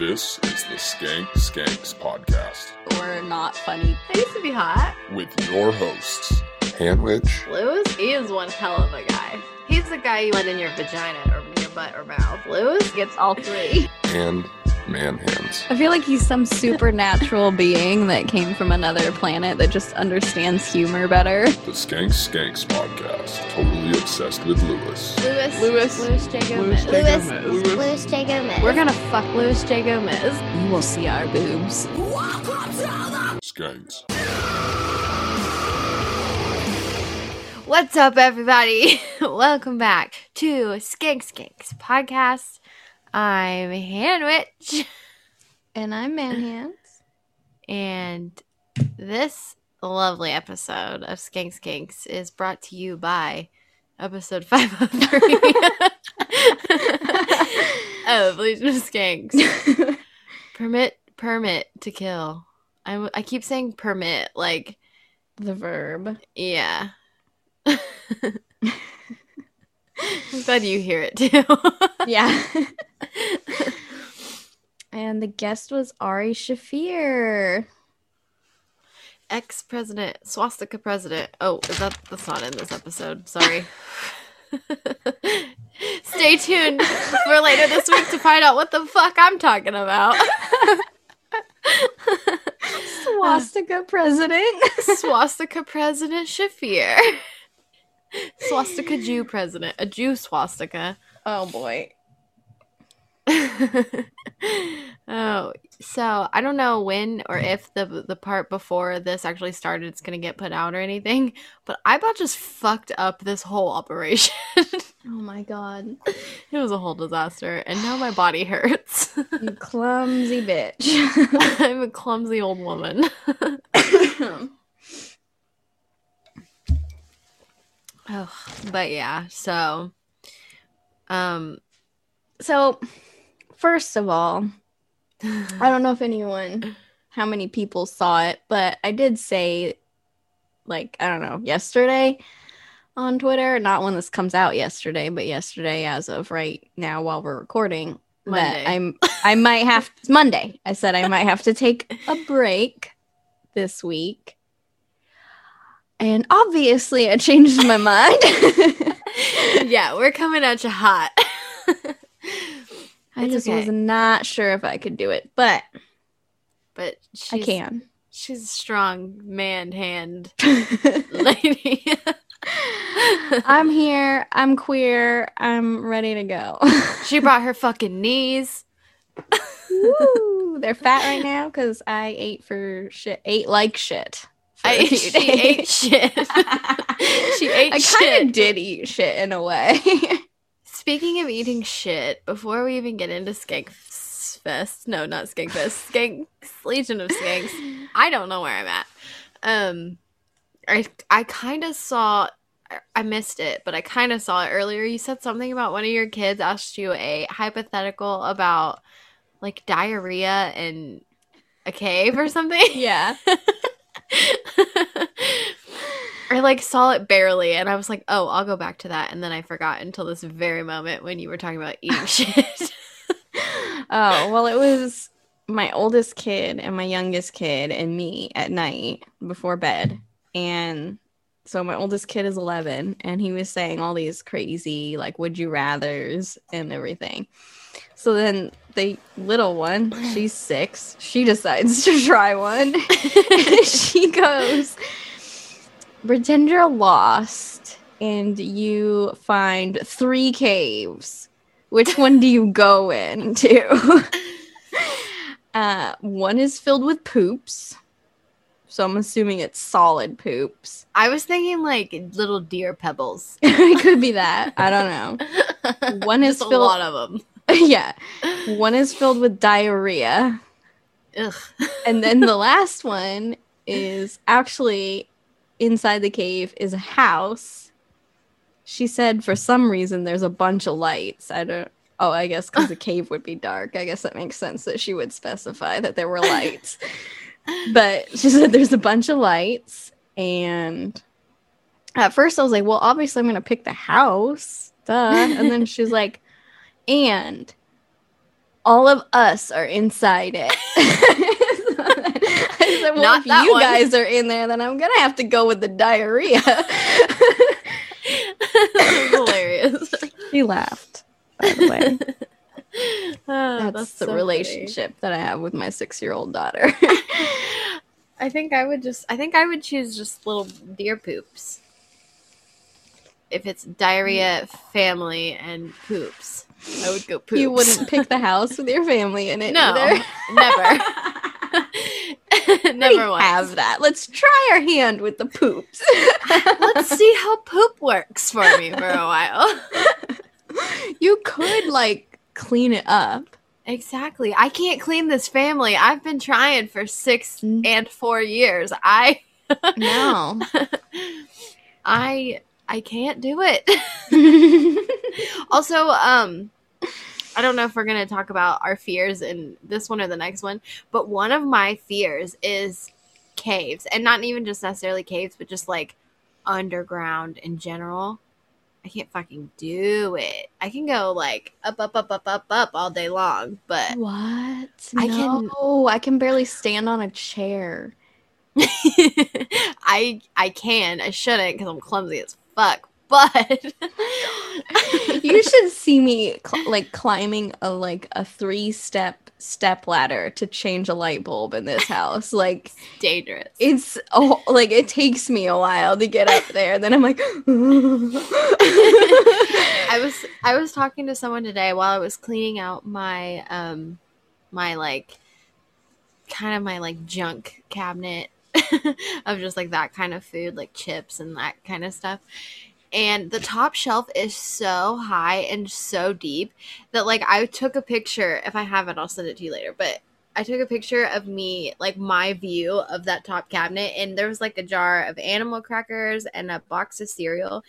This is the Skank Skanks podcast We're not funny. I used to be hot. with your hosts, Hanwich Luis, he is one hell of a guy. He's the guy you let in your vagina or your butt or mouth. Luis gets all three. and Manhands. I feel like he's some supernatural being that came from another planet that just understands humor better. The Skank Skanks podcast, totally obsessed with Luis. Luis. Luis. Luis J. Luis Gomez. J. Luis. Gomez. J. Gomez. We're gonna fuck Luis J. Gomez. You will see our boobs. Skanks. What's up, everybody? Welcome back to Skank Skanks podcast. I'm Hanwich, And I'm Manhands. and this lovely episode of Skank Skanks is brought to you by episode 503 of Legion of Skanks. Permit, permit to kill. I, I keep saying permit, like, the verb. yeah. I'm glad you hear it too. Yeah. and the guest was Ari Shaffir. Ex president, swastika president. Oh, is that that's not in this episode. Sorry. Stay tuned for later this week to find out what the fuck I'm talking about. Swastika president. swastika president Shaffir. Swastika Jew president. A Jew swastika. oh boy. oh, so I don't know when or if the the part before this actually started it's gonna get put out or anything, but I about just fucked up this whole operation. Oh my god. it was a whole disaster, and now my body hurts. You clumsy bitch. I'm a clumsy old woman. oh, but yeah, so um, so, first of all, I don't know if anyone, how many people saw it, but I did say, like, I don't know, yesterday on Twitter, not when this comes out yesterday, but yesterday as of right now while we're recording, Monday. that I'm, I might have, Monday. I said I might have to take a break this week. And obviously, I changed my mind. yeah, we're coming at you hot. I just okay. was not sure if I could do it, but but I can. She's a strong man hand lady. I'm here. I'm queer. I'm ready to go. she brought her fucking knees. Woo! They're fat right now because I ate for shit. Ate like shit. I, she ate shit. she ate I kind of did eat shit in a way. Speaking of eating shit, before we even get into Skank Fest, no, not Skank Fest, Skanks Legion of Skanks. I don't know where I'm at. Um, I I kind of saw. I missed it, but I kind of saw it earlier. You said something about one of your kids asked you a hypothetical about like diarrhea in a cave or something. yeah. I like saw it barely, and I was like, "Oh, I'll go back to that," and then I forgot until this very moment when you were talking about eating shit. Oh, well, it was my oldest kid and my youngest kid and me at night before bed. And so my oldest kid is 11 and he was saying all these crazy, like, would you rathers and everything. So then the little one, she's six, she decides to try one. she goes, Pretend you're lost and you find three caves. Which one do you go into? uh, one is filled with poops. So I'm assuming it's solid poops. I was thinking like little deer pebbles. it could be that. I don't know. One is Just a filled- lot of them. yeah. One is filled with diarrhea. Ugh. And then the last one is actually inside the cave is a house. She said for some reason there's a bunch of lights. I don't Oh, I guess because the cave would be dark. I guess that makes sense that she would specify that there were lights. but she said there's a bunch of lights. And at first I was like, well, obviously I'm going to pick the house. Duh. And then she's like, and all of us are inside it. I said, well, Not if you one. guys are in there, then I'm gonna have to go with the diarrhea. That's hilarious. he laughed. By the way, Oh, that's, so the funny. relationship that I have with my six-year-old daughter. I think I would just I think I would choose just little deer poops. If it's diarrhea, family, and poops, I would go poops. you wouldn't pick the house with your family in it. No, either. never. We never once. have that. Let's try our hand with the poops. Let's see how poop works for me for a while. you could like clean it up. Exactly. I can't clean this family. I've been trying for six Mm. and four years. I No. I I can't do it. also, um I don't know if we're going to talk about our fears in this one or the next one, but one of my fears is caves, and not even just necessarily caves, but just like underground in general. I can't fucking do it. I can go like up, up, up, up, up, up all day long, but what? I I can- can. Oh, I can barely stand on a chair. I I can. I shouldn't because I'm clumsy as fuck. But you should see me cl- like climbing a like a three step step ladder to change a light bulb in this house. Like dangerous. it's oh like it takes me a while to get up there. Then I'm like, I was I was talking to someone today while I was cleaning out my um my like kind of my like junk cabinet of just like that kind of food like chips and that kind of stuff. And the top shelf is so high and so deep that like I took a picture if I have it I'll send it to you later but I took a picture of me like my view of that top cabinet and there was like a jar of animal crackers and a box of cereal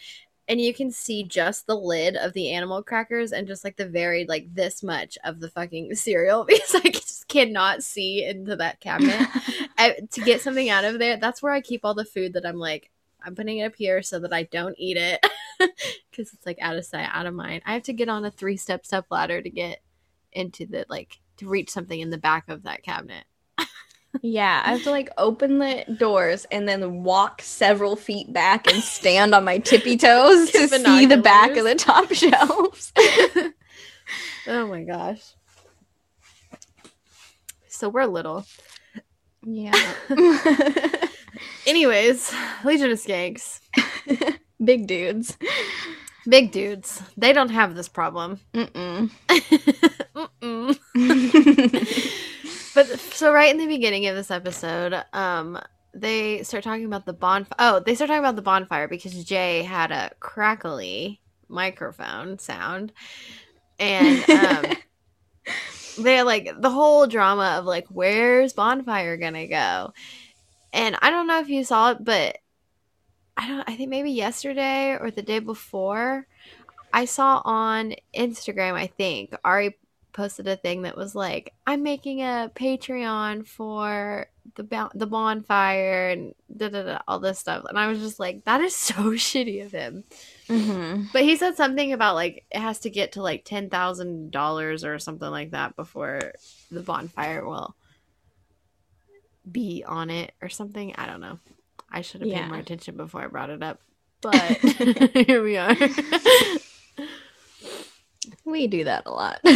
and you can see just the lid of the animal crackers and just like the very like this much of the fucking cereal because I just cannot see into that cabinet. I, to get something out of there, that's where I keep all the food that I'm like I'm putting it up here so that I don't eat it because it's like out of sight, out of mind. I have to get on a three step step ladder to get into the like to reach something in the back of that cabinet. yeah, I have to like open the doors and then walk several feet back and stand on my tippy toes to see the back of the top shelves. oh my gosh. So we're little. Yeah. Anyways, Legion of Skanks. Big dudes. Big dudes. They don't have this problem. Mm-mm. Mm-mm. But so right in the beginning of this episode, um, they start talking about the bonfire. Oh, they start talking about the bonfire because Jay had a crackly microphone sound, and um, they're like the whole drama of like, where's bonfire gonna go? And I don't know if you saw it, but I don't. I think maybe yesterday or the day before, I saw on Instagram. I think Ari posted a thing that was like, "I'm making a Patreon for the the bonfire and da da da all this stuff," and I was just like, "That is so shitty of him." Mm-hmm. But he said something about like it has to get to like ten thousand dollars or something like that before the bonfire will be on it or something. I don't know. I should have Yeah. paid more attention before I brought it up. But here we are. We do that a lot.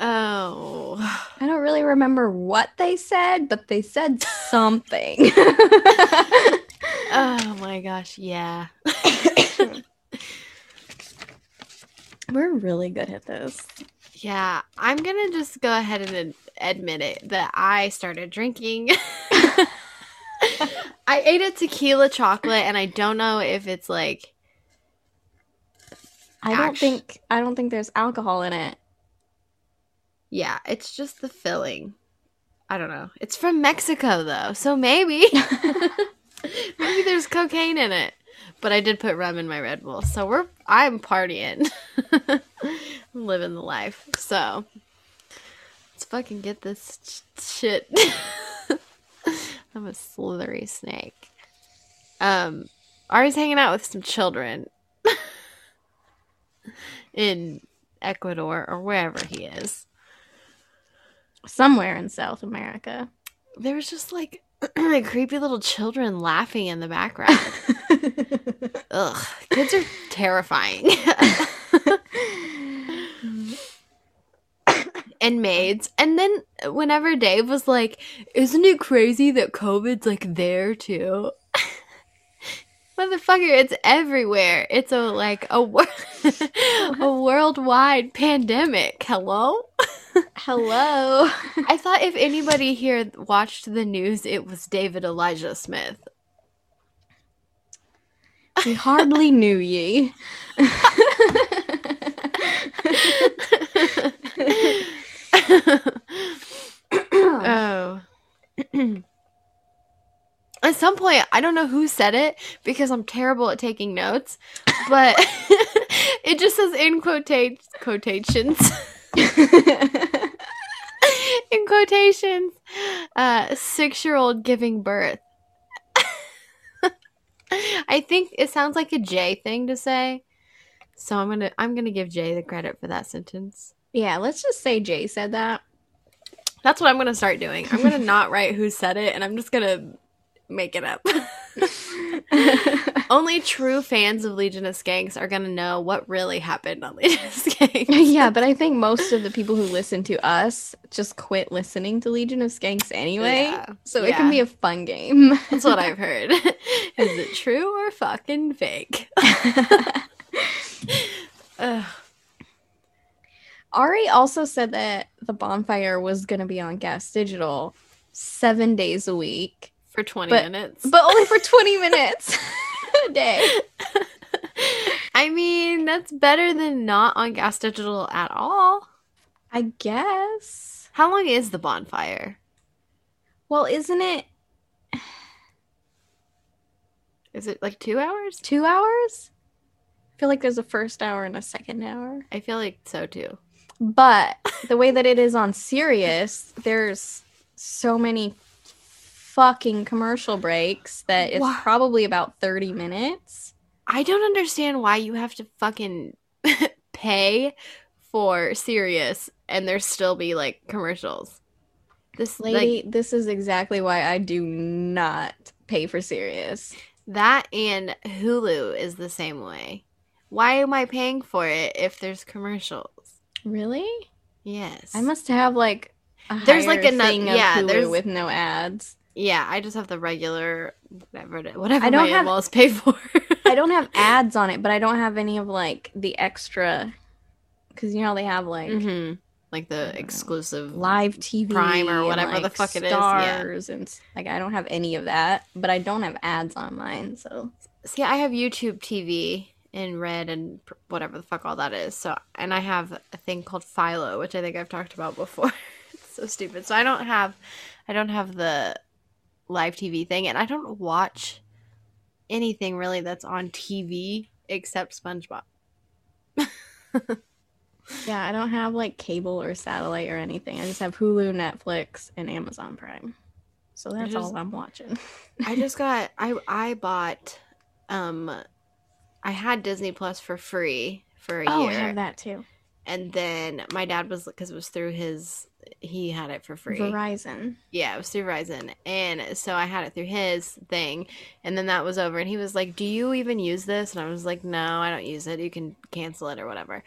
oh. I don't really remember what they said, but they said something. Oh my gosh, yeah. We're really good at this. Yeah, I'm gonna just go ahead and ad- admit it that I started drinking. I ate a tequila chocolate, and I don't know if it's like I don't think I don't think there's alcohol in it. yeah, it's just the filling. I don't know. It's from Mexico though, so maybe maybe there's cocaine in it. But I did put rum in my Red Bull, so we're I'm partying, living the life. So let's fucking get this sh- shit. I'm a slithery snake. Um, Ari's hanging out with some children in Ecuador or wherever he is. Somewhere in South America. There was just like creepy little children laughing in the background. Ugh, kids are terrifying. and maids. And then whenever Dave was like, "Isn't it crazy that COVID's like there too?" Motherfucker, it's everywhere. It's a like a wor- a worldwide pandemic. Hello? Hello. I thought if anybody here watched the news, it was David Elijah Smith. we hardly knew ye. oh. At some point, I don't know who said it because I'm terrible at taking notes, but it just says in quotate quotations. in quotations, uh, six year old giving birth. I think it sounds like a Jay thing to say. So I'm gonna I'm gonna give Jay the credit for that sentence. yeah, let's just say Jay said that. That's what I'm gonna start doing. I'm gonna not write who said it, and I'm just gonna make it up. Only true fans of Legion of Skanks are gonna know what really happened on Legion of Skanks. yeah, but I think most of the people who listen to us just quit listening to Legion of Skanks anyway. Yeah. So it can be a fun game. That's what I've heard. Is it true or fucking fake? Ugh. Ari also said that the bonfire was going to be on Gas Digital seven days a week, for 20 But- minutes. but only for 20 minutes a day. I mean, that's better than not on Gas Digital at all. I guess. How long is the bonfire? Well, isn't it Is it like two hours? two hours? I feel like there's a first hour and a second hour. I feel like so too. But the way that it is on Sirius, there's so many fucking commercial breaks that it's Wha- probably about 30 minutes. I don't understand why you have to fucking pay for Sirius and there still be like commercials. This Lady, like this is exactly why I do not pay for Sirius. that and Hulu is the same way. Why am I paying for it if there's commercials? Really? Yes. I must have like a There's, like, higher ano- thing of yeah, Hulu there's- with no ads. Yeah, I just have the regular whatever whatever I don't my have- in-laws pay for. I don't have ads on it, but I don't have any of like the extra because you know they have like hmm Like the don't know. exclusive live TV Prime or and, whatever the like, fuck it is, yeah. stars and like I don't have any of that, but I don't have ads on mine, so See, I have YouTube TV in red and pr- whatever the fuck all that is. So, and I have a thing called Philo, which I think I've talked about before. it's so stupid. So I don't have, I don't have the live TV thing, and I don't watch anything really that's on TV except SpongeBob. yeah, I don't have like cable or satellite or anything. I just have Hulu, Netflix, and Amazon Prime. So that's just- all I'm watching. I just got, I I bought, um, I had Disney Plus for free for a year. Oh, I have that too. and then my dad was because it was through his he had it for free. Verizon. yeah it was through verizon. And so i had it through his thing. And then that was over. And he was like do you even use this? And i was like no i don't use it. You can cancel it or whatever.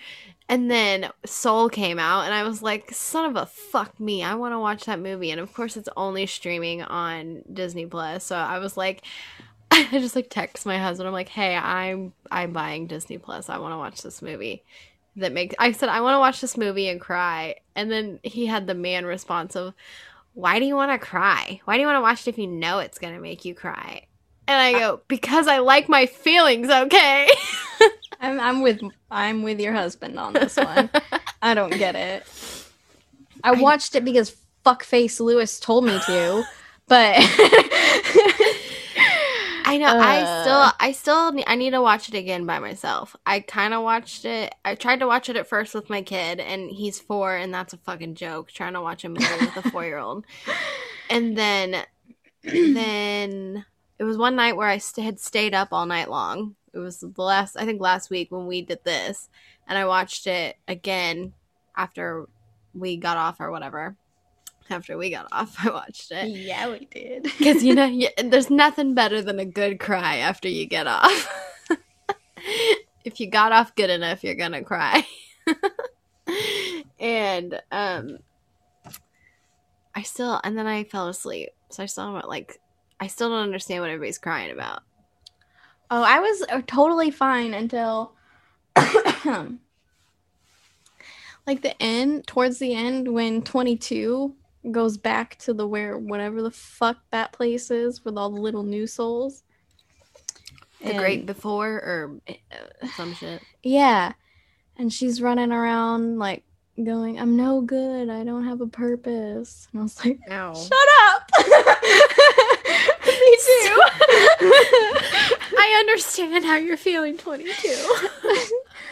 And then soul came out and i was like son of a fuck me. I want to watch that movie. And of course it's only streaming on disney plus. So i was like i just like text my husband. I'm like hey i'm i'm buying disney plus. I want to watch this movie that makes I said I want to watch this movie and cry, and then he had the man response of, "Why do you want to cry? Why do you want to watch it if you know it's gonna make you cry?" And I go, "Because I like my feelings, okay." I'm I'm with I'm with your husband on this one. I don't get it. I I- watched it because fuckface Luis told me to, but I know. I Uh. still, I still, ne- I need to watch it again by myself. I kind of watched it. I tried to watch it at first with my kid, and he's four, and that's a fucking joke. Trying to watch a movie with a four-year-old, and then, then it was one night where I st- had stayed up all night long. It was the last, I think, last week when we did this. and I watched it again after we got off or whatever. After we got off, I watched it Yeah, we did. because you know y there's nothing better than a good cry after you get off. if you got off good enough, you're gonna cry. and um, I still and then I fell asleep, so I still don't like. I still don't understand what everybody's crying about. Oh, I was uh, totally fine until like the end, towards the end, when 22 goes back to the where whatever the fuck that place is with all the little new souls. The great before or uh, some shit. Yeah. And she's running around like going, I'm no good. I don't have a purpose. And I was like, Ow. Shut up. Me too. I understand how you're feeling, 22. it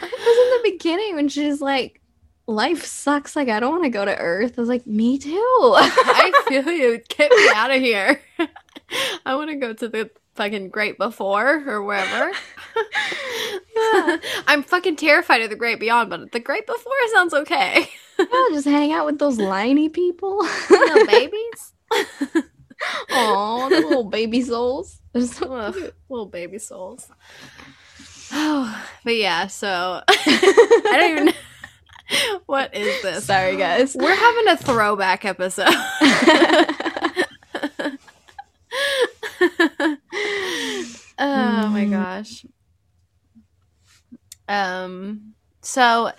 was in the beginning when she's like, life sucks. Like, I don't want to go to Earth. I was like, me too. I feel you. Get me out of here. I want to go to the fucking Great Before or wherever. I'm fucking terrified of the Great Beyond, but the Great Before sounds okay. I'll just hang out with those liney people. Little babies. Oh, the little baby souls. They're so Ugh, little baby souls. Oh, but yeah, so I don't even What is this? Sorry, guys. We're having a throwback episode. oh my Mm. gosh. Um so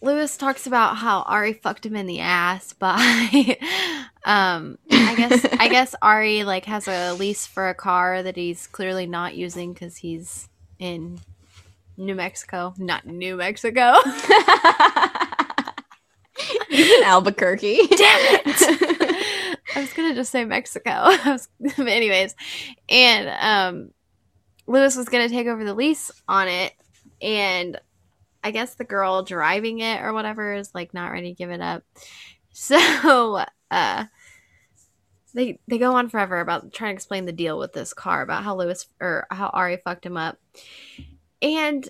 Luis talks about how Ari fucked him in the ass by um I guess I guess Ari like has a lease for a car that he's clearly not using cuz he's in New Mexico, not New Mexico. He's in Albuquerque. Damn it! I was gonna just say Mexico. I was, anyways, and um, Luis was gonna take over the lease on it, and I guess the girl driving it or whatever is like not ready to give it up. So uh, they they go on forever about trying to explain the deal with this car about how Luis or how Ari fucked him up, and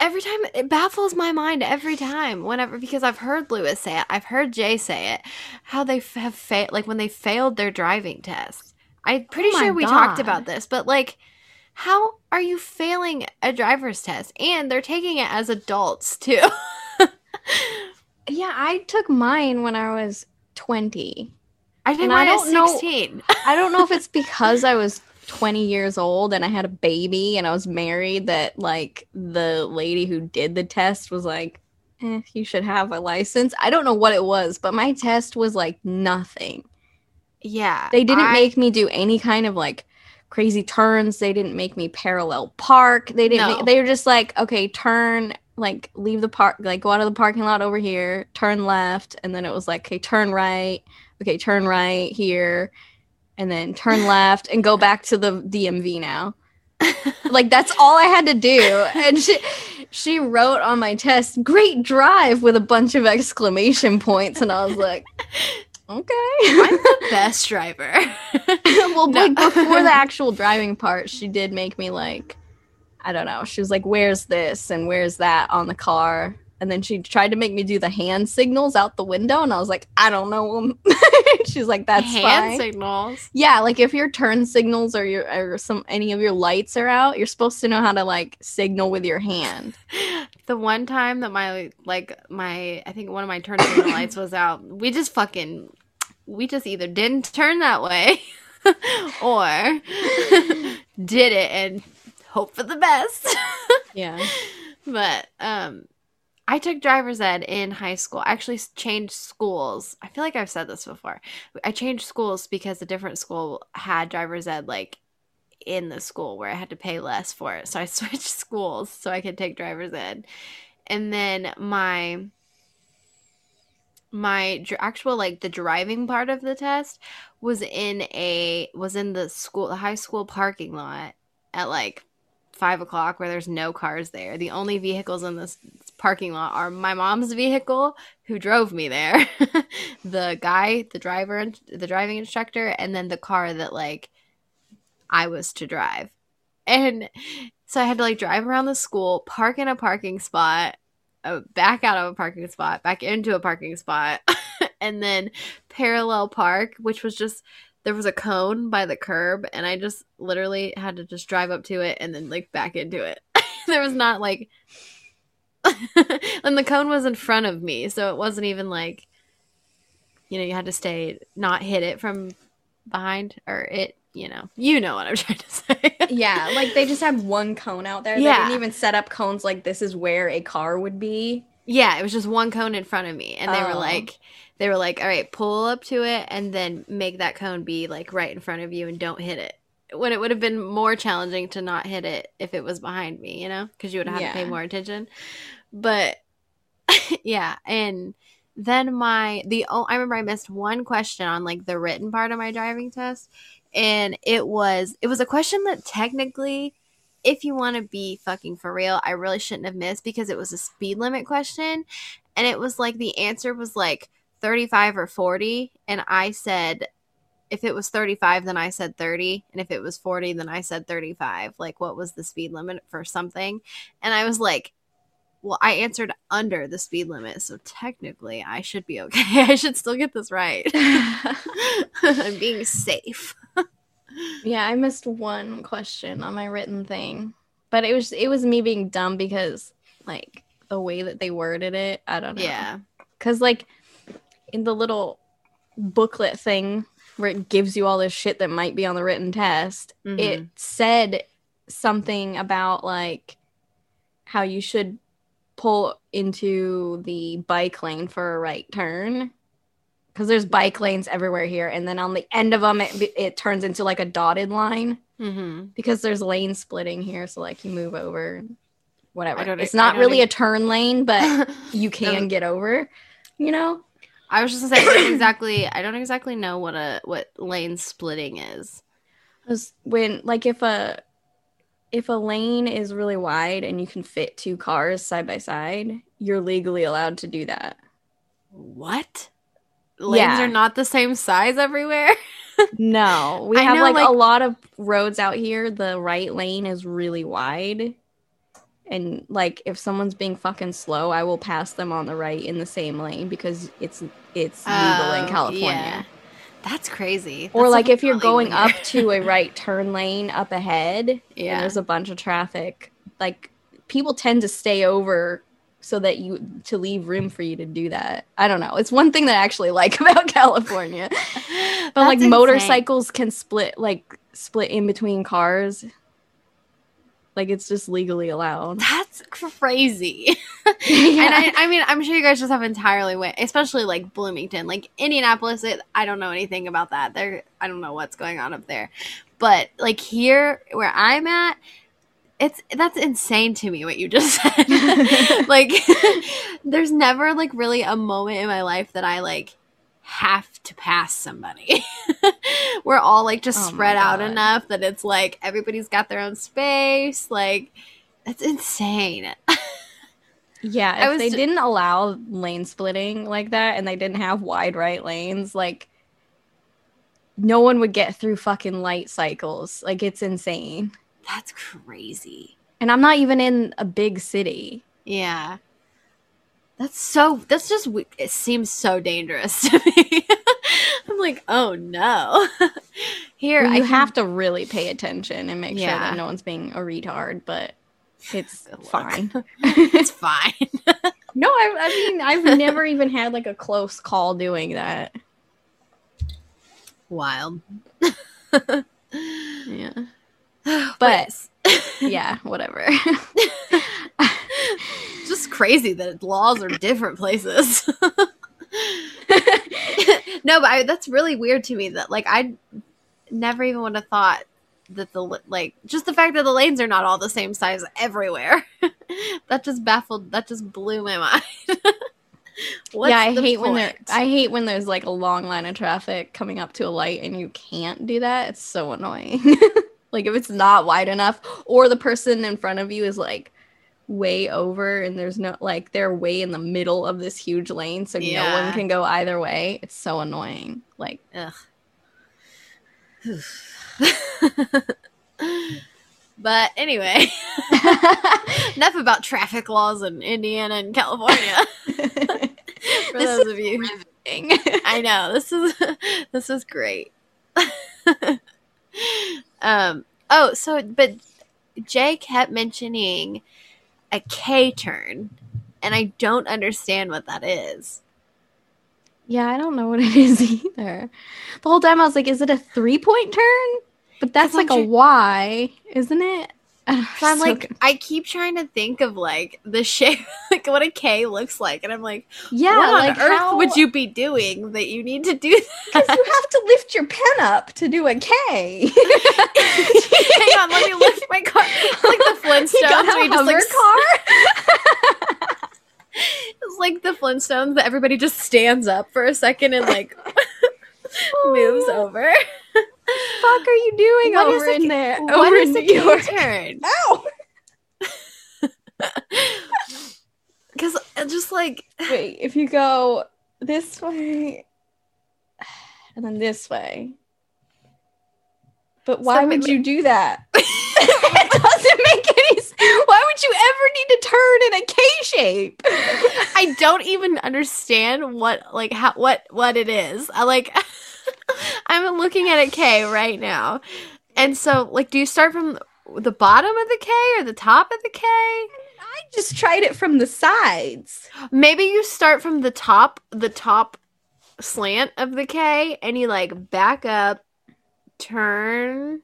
every time it baffles my mind every time whenever because i've heard luis say it i've heard jay say it how they f- have failed like when they failed their driving test. I'm pretty Oh sure we talked about this but like how are you failing a driver's test? And they're taking it as adults too. Yeah, I took mine when I was 20. i did And I mine at don't know- 16 I don't know if it's because I was 20 years old and I had a baby and I was married that like the lady who did the test was like, eh, you should have a license. I don't know what it was, but my test was like nothing. yeah They didn't I- make me do any kind of like crazy turns. They didn't make me parallel park. They didn't. No. Make, they were just like, okay, turn, like leave the park, like go out of the parking lot over here, turn left, and then it was like, okay, turn right, okay, turn right here, and then turn left and go back to the DMV now. like that's all I had to do, and she. She wrote on my test, "Great drive" with a bunch of exclamation points, and I was like, "Okay." i'm the best driver well, No. like before the actual driving part, she did make me like, I don't know. She was like, "Where's this and where's that on the car?" And then she tried to make me do the hand signals out the window, and I was like, "I don't know She's like, "That's hand fine." signals yeah, like if your turn signals or your or some any of your lights are out, you're supposed to know how to like signal with your hand. The one time that my like my I think one of my turn signal lights was out, we just fucking we just either didn't turn that way or did it and hope for the best. Yeah. but um I took driver's ed in high school. I actually changed schools. I feel like I've said this before. I changed schools because a different school had driver's ed like in the school where I had to pay less for it. So I switched schools so I could take driver's ed. And then my my actual like the driving part of the test was in a was in the school the high school parking lot at like five o'clock where there's no cars there. The only vehicles in this parking lot are my mom's vehicle who drove me there, the guy, the driver, the driving instructor, and then the car that like I was to drive. and so I had to like drive around the school, park in a parking spot, uh, back out of a parking spot, back into a parking spot, and then parallel park, which was just there was a cone by the curb, and I just literally had to just drive up to it and then like back into it. there was not like, and the cone was in front of me, so it wasn't even like, you know, you had to stay not hit it from behind or it. You know, you know what I'm trying to say. yeah, like they just had one cone out there. Yeah. They didn't even set up cones like this is where a car would be. Yeah, it was just one cone in front of me, and they were Oh. like, they were like, all right, pull up to it, and then make that cone be like right in front of you, and don't hit it. When it would have been more challenging to not hit it if it was behind me, you know, because you would have had to pay more attention. But yeah, and then my the oh, I remember I missed one question on like the written part of my driving test, and it was it was a question that technically if you want to be fucking for real, I really shouldn't have missed because it was a speed limit question. And it was like the answer was like 35 or 40. And I said, if it was 35, then I said 30. And if it was 40, then I said 35. Like, what was the speed limit for something? And I was like, well, I answered under the speed limit. So technically, I should be okay. I should still get this right. I'm being safe. Yeah, I missed one question on my written thing. But it was it was me being dumb because like the way that they worded it, I don't know. Yeah. Cuz like in the little booklet thing where it gives you all this shit that might be on the written test, Mhm. it said something about like how you should pull into the bike lane for a right turn because there's bike lanes everywhere here and then on the end of them it, it turns into like a dotted line Mm-hmm. because there's lane splitting here so like you move over whatever it's not really e- a turn lane but you can get over you know I was just gonna say I don't exactly I don't exactly know what a what lane splitting is. 'Cause when like if a if a lane is really wide and you can fit two cars side by side you're legally allowed to do that What? Lanes Yeah. are not the same size everywhere. No, we I have know, like, like- a lot of roads out here. The right lane is really wide. And like if someone's being fucking slow, I will pass them on the right in the same lane because it's it's legal in Oh, California. yeah. That's crazy. Or like if you're going up to a right turn lane up ahead and yeah. there's a bunch of traffic, like people tend to stay over so that you to leave room for you to do that. I don't know. It's one thing that I actually like about California. But like insane. motorcycles can split like split in between cars. Like it's just legally allowed. That's crazy. Yeah. And I, I mean, I'm sure you guys just have entirely went, especially like Bloomington, like Indianapolis. It, I don't know anything about that. There, I don't know what's going on up there, but like here where I'm at, it's that's insane to me what you just said. like, there's never like really a moment in my life that I like have to pass somebody. We're all like just Oh spread out enough that it's like everybody's got their own space. Like, that's insane. Yeah, if was they didn't allow lane splitting like that and they didn't have wide right lanes, like no one would get through fucking light cycles. Like it's insane. That's crazy. And I'm not even in a big city. Yeah. That's so, that's just, it seems so dangerous to me. I'm like, oh no. Here, Well, I you can- have to really pay attention and make sure that no one's being a retard, but it's fine. it's fine. No, I, I mean I've never even had like a close call doing that. Wild. Yeah. But Yeah, whatever. just crazy that laws are different places. no, but I, that's really weird to me that like I never even would have thought that the like just the fact that the lanes are not all the same size everywhere. that just baffled. That just blew my mind. What's yeah, I hate when there? I hate when there's like a long line of traffic coming up to a light and you can't do that. It's so annoying. Like if it's not wide enough or the person in front of you is like way over and there's no like they're way in the middle of this huge lane so no one can go either way. It's so annoying. Like Ugh. But anyway, enough about traffic laws in Indiana and California. For This those of you, Riveting. I know this is this is great. Um. Oh, so but Jay kept mentioning a K turn, and I don't understand what that is. yeah, I don't know what it is either. The whole time I was like, is it a three point turn? But that's like a Y, isn't it? So I'm like, I keep trying to think of like the shape, like what a K looks like, and I'm like, yeah, what on like earth how- would you be doing that you need to do Because you have to lift your pen up to do a K. Hang on, let me lift my car. It's like the Flintstones, just like car. It's like the Flintstones that everybody just stands up for a second and like moves over. Fuck are you doing What over a in K- there? Over in a New York? K-turn? Ow! Because just like Wait, if you go this way and then this way. But why So would you do that? it doesn't make any sense. Why would you ever need to turn in a K shape? I don't even understand what like how what what it is. I like I'm looking at a K right now. And so like do you start from the bottom of the K or the top of the K? I just tried it from the sides. Maybe you start from the top, the top slant of the K and you like back up, turn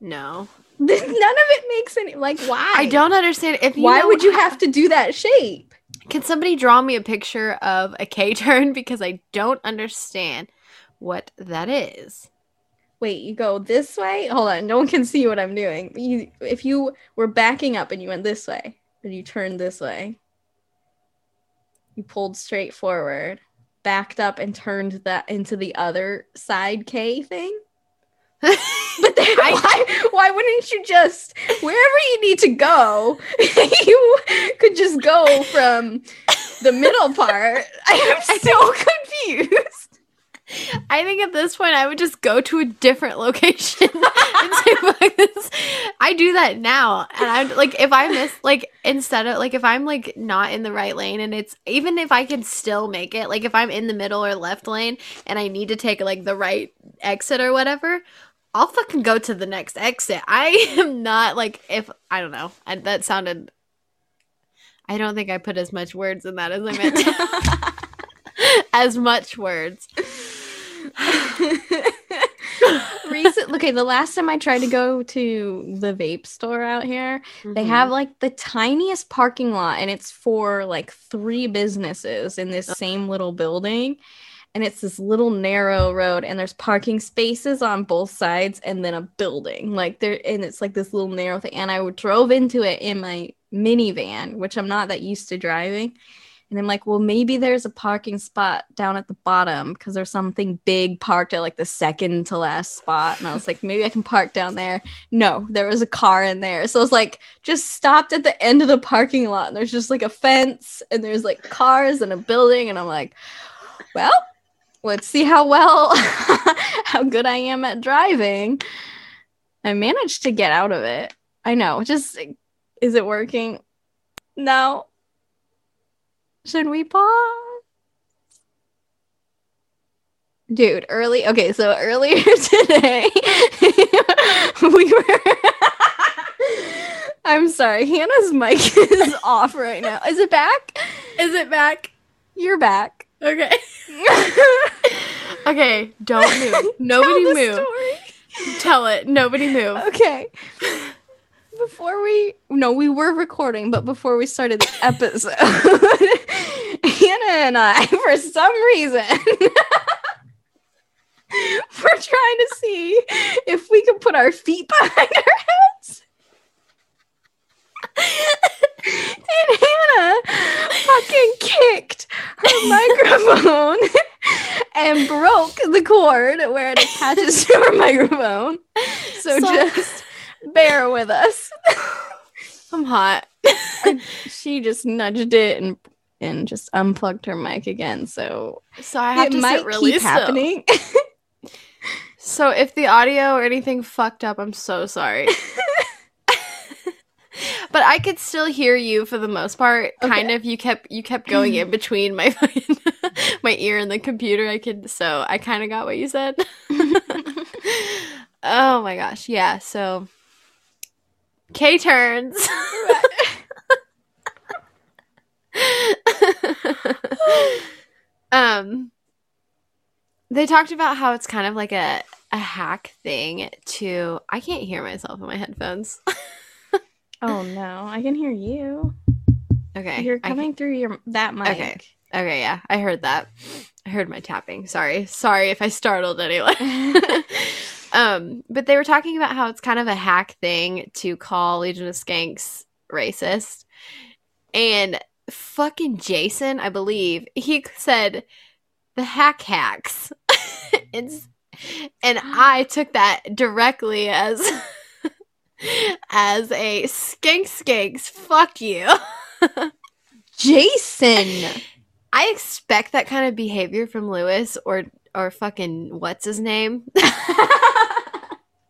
No. None of it makes any like why? I don't understand if you why know- would you have to do that shape? Can somebody draw me a picture of a K turn because I don't understand what that is. Wait, you go this way? Hold on, no one can see what I'm doing. You, if you were backing up and you went this way, and you turned this way, you pulled straight forward, backed up, and turned that into the other side K thing. But then I- why, why wouldn't you just wherever you need to go? you could just go from the middle part. I am so confused. I think at this point I would just go to a different location and say, "Fuck this." I do that now, and I'm like, if I miss, like, instead of like, if I'm like not in the right lane, and it's even if I can still make it, like, if I'm in the middle or left lane, and I need to take like the right exit or whatever, I'll fucking go to the next exit. I am not like if I don't know. I, that sounded. I don't think I put as much words in that as I meant. as much words. Recent, okay, the last time I tried to go to the vape store out here, they Mhm. have like the tiniest parking lot, and it's for like three businesses in this same little building. And it's this little narrow road, and there's parking spaces on both sides, and then a building. Like there, and it's like this little narrow thing. And I drove into it in my minivan, which I'm not that used to driving. And I'm like, well, maybe there's a parking spot down at the bottom because there's something big parked at like the second to last spot. And I was like, maybe I can park down there. No, there was a car in there. So I was like, just stopped at the end of the parking lot. And there's just like a fence and there's like cars and a building. And I'm like, well, let's see how well, how good I am at driving. I managed to get out of it. I know. Just, is it working? No. Should we pause? Dude, early. Okay, so earlier today, we were. I'm sorry, Hannah's mic is off right now. Is it back? Is it back? You're back. Okay. okay, don't move. Nobody Tell the move. story. Tell it. Nobody move. Okay. Before we no, we were recording, but before we started the episode, Hannah and I, for some reason, we're trying to see if we can put our feet behind our heads. And Hannah fucking kicked her microphone and broke the cord where it attaches to her microphone. So, So- just bear with us. I'm hot. She just nudged it and and just unplugged her mic again. So So I have it to might sit really keep happening. So if the audio or anything fucked up, I'm so sorry. but I could still hear you for the most part. Kind of. You kept you kept going in between my my ear and the computer. I could so I kind of got what you said. oh my gosh, yeah. So K turns. um, they talked about how it's kind of like a a hack thing to. I can't hear myself in my headphones. oh no, I can hear you. Okay, You're coming through your that mic. Okay. Okay, yeah, I heard that. I heard my tapping. Sorry, sorry if I startled anyone. um, but they were talking about how it's kind of a hack thing to call Legion of Skanks racist, and fucking Jason, I believe he said the hack hacks. it's and I took that directly as as a skank skanks. Fuck you. Jason. I expect that kind of behavior from Luis or or fucking what's his name?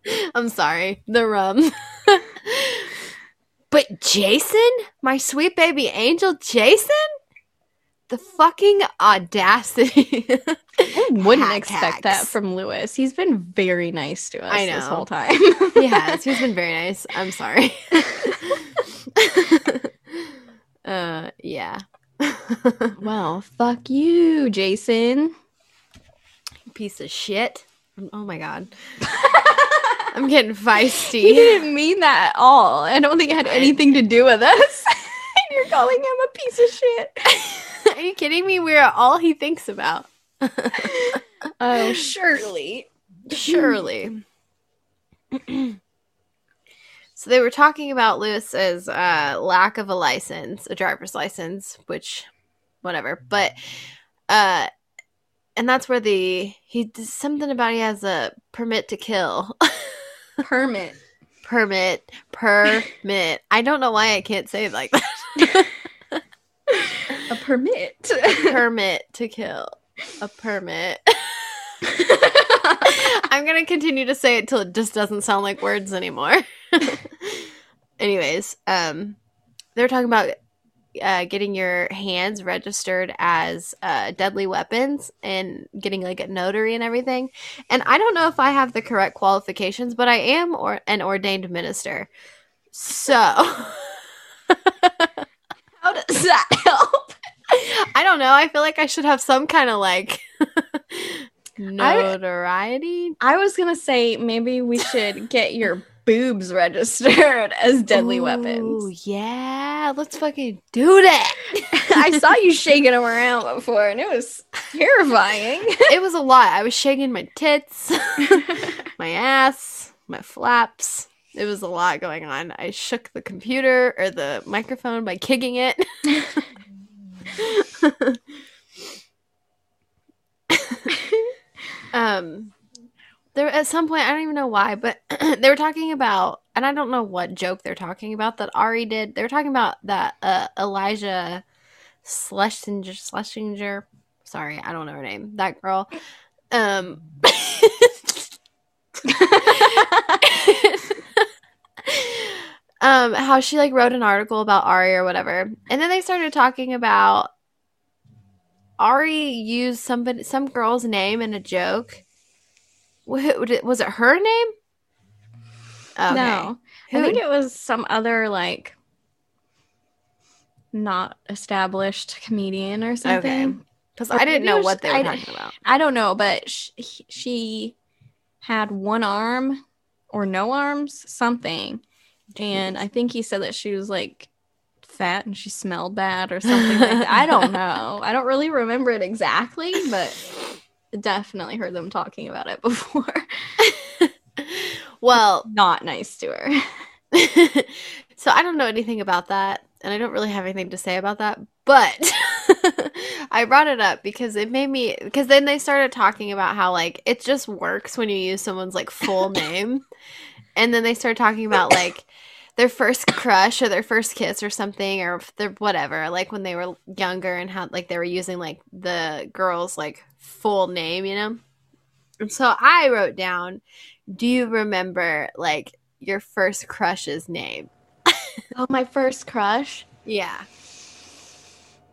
I'm sorry, the rum. but Jason, my sweet baby angel, Jason, the fucking audacity. I wouldn't Hack expect that from Luis. He's been very nice to us I this whole time. he has. He's been very nice. I'm sorry. uh, yeah. well, fuck you, Jason. Piece of shit. Oh my god. I'm getting feisty. He didn't mean that at all. I don't think it had anything to do with us. You're calling him a piece of shit. Are you kidding me? We're all he thinks about. Oh, surely. Surely. so they were talking about Luis's uh, lack of a license, a driver's license, which, whatever. But, uh, and that's where the he something about he has a permit to kill. Permit. permit, permit. I don't know why I can't say it like that. A permit. permit to kill. A permit. I'm gonna continue to say it till it just doesn't sound like words anymore. Anyways, um, they're talking about uh, getting your hands registered as uh, deadly weapons and getting like a notary and everything. And I don't know if I have the correct qualifications, but I am or an ordained minister. So How does that help? I don't know. I feel like I should have some kind of like notoriety. I was gonna say maybe we should get your boobs registered as deadly Ooh, weapons. Yeah, let's fucking do that. I saw you shaking them around before, and it was terrifying. it was a lot. I was shaking my tits, my ass, my flaps. It was a lot going on. I shook the computer or the microphone by kicking it. um there at some point I don't even know why, but they were talking about and I don't know what joke they're talking about that Ari did. They were talking about that uh, Elijah Schlesinger Schlesinger. Sorry, I don't know her name. That girl. Um um how she like wrote an article about Ari or whatever. And then they started talking about Ari used somebody some girl's name in a joke. Was it her name? Okay. No, Who- I think it was some other like not established comedian or something. Okay. Because I didn't know what they were I- talking about. I don't know, but sh- he- she had one arm or no arms, something. And I think he said that she was like fat and she smelled bad or something like that. I don't know. I don't really remember it exactly, but definitely heard them talking about it before. Well, Not nice to her. so I don't know anything about that, and I don't really have anything to say about that. But I brought it up because it made me. Because then they started talking about how like it just works when you use someone's like full name, and then they started talking about like their first crush or their first kiss or something or their whatever like when they were younger and how like they were using like the girl's like full name you know and so i wrote down do you remember like your first crush's name Oh, my first crush. yeah.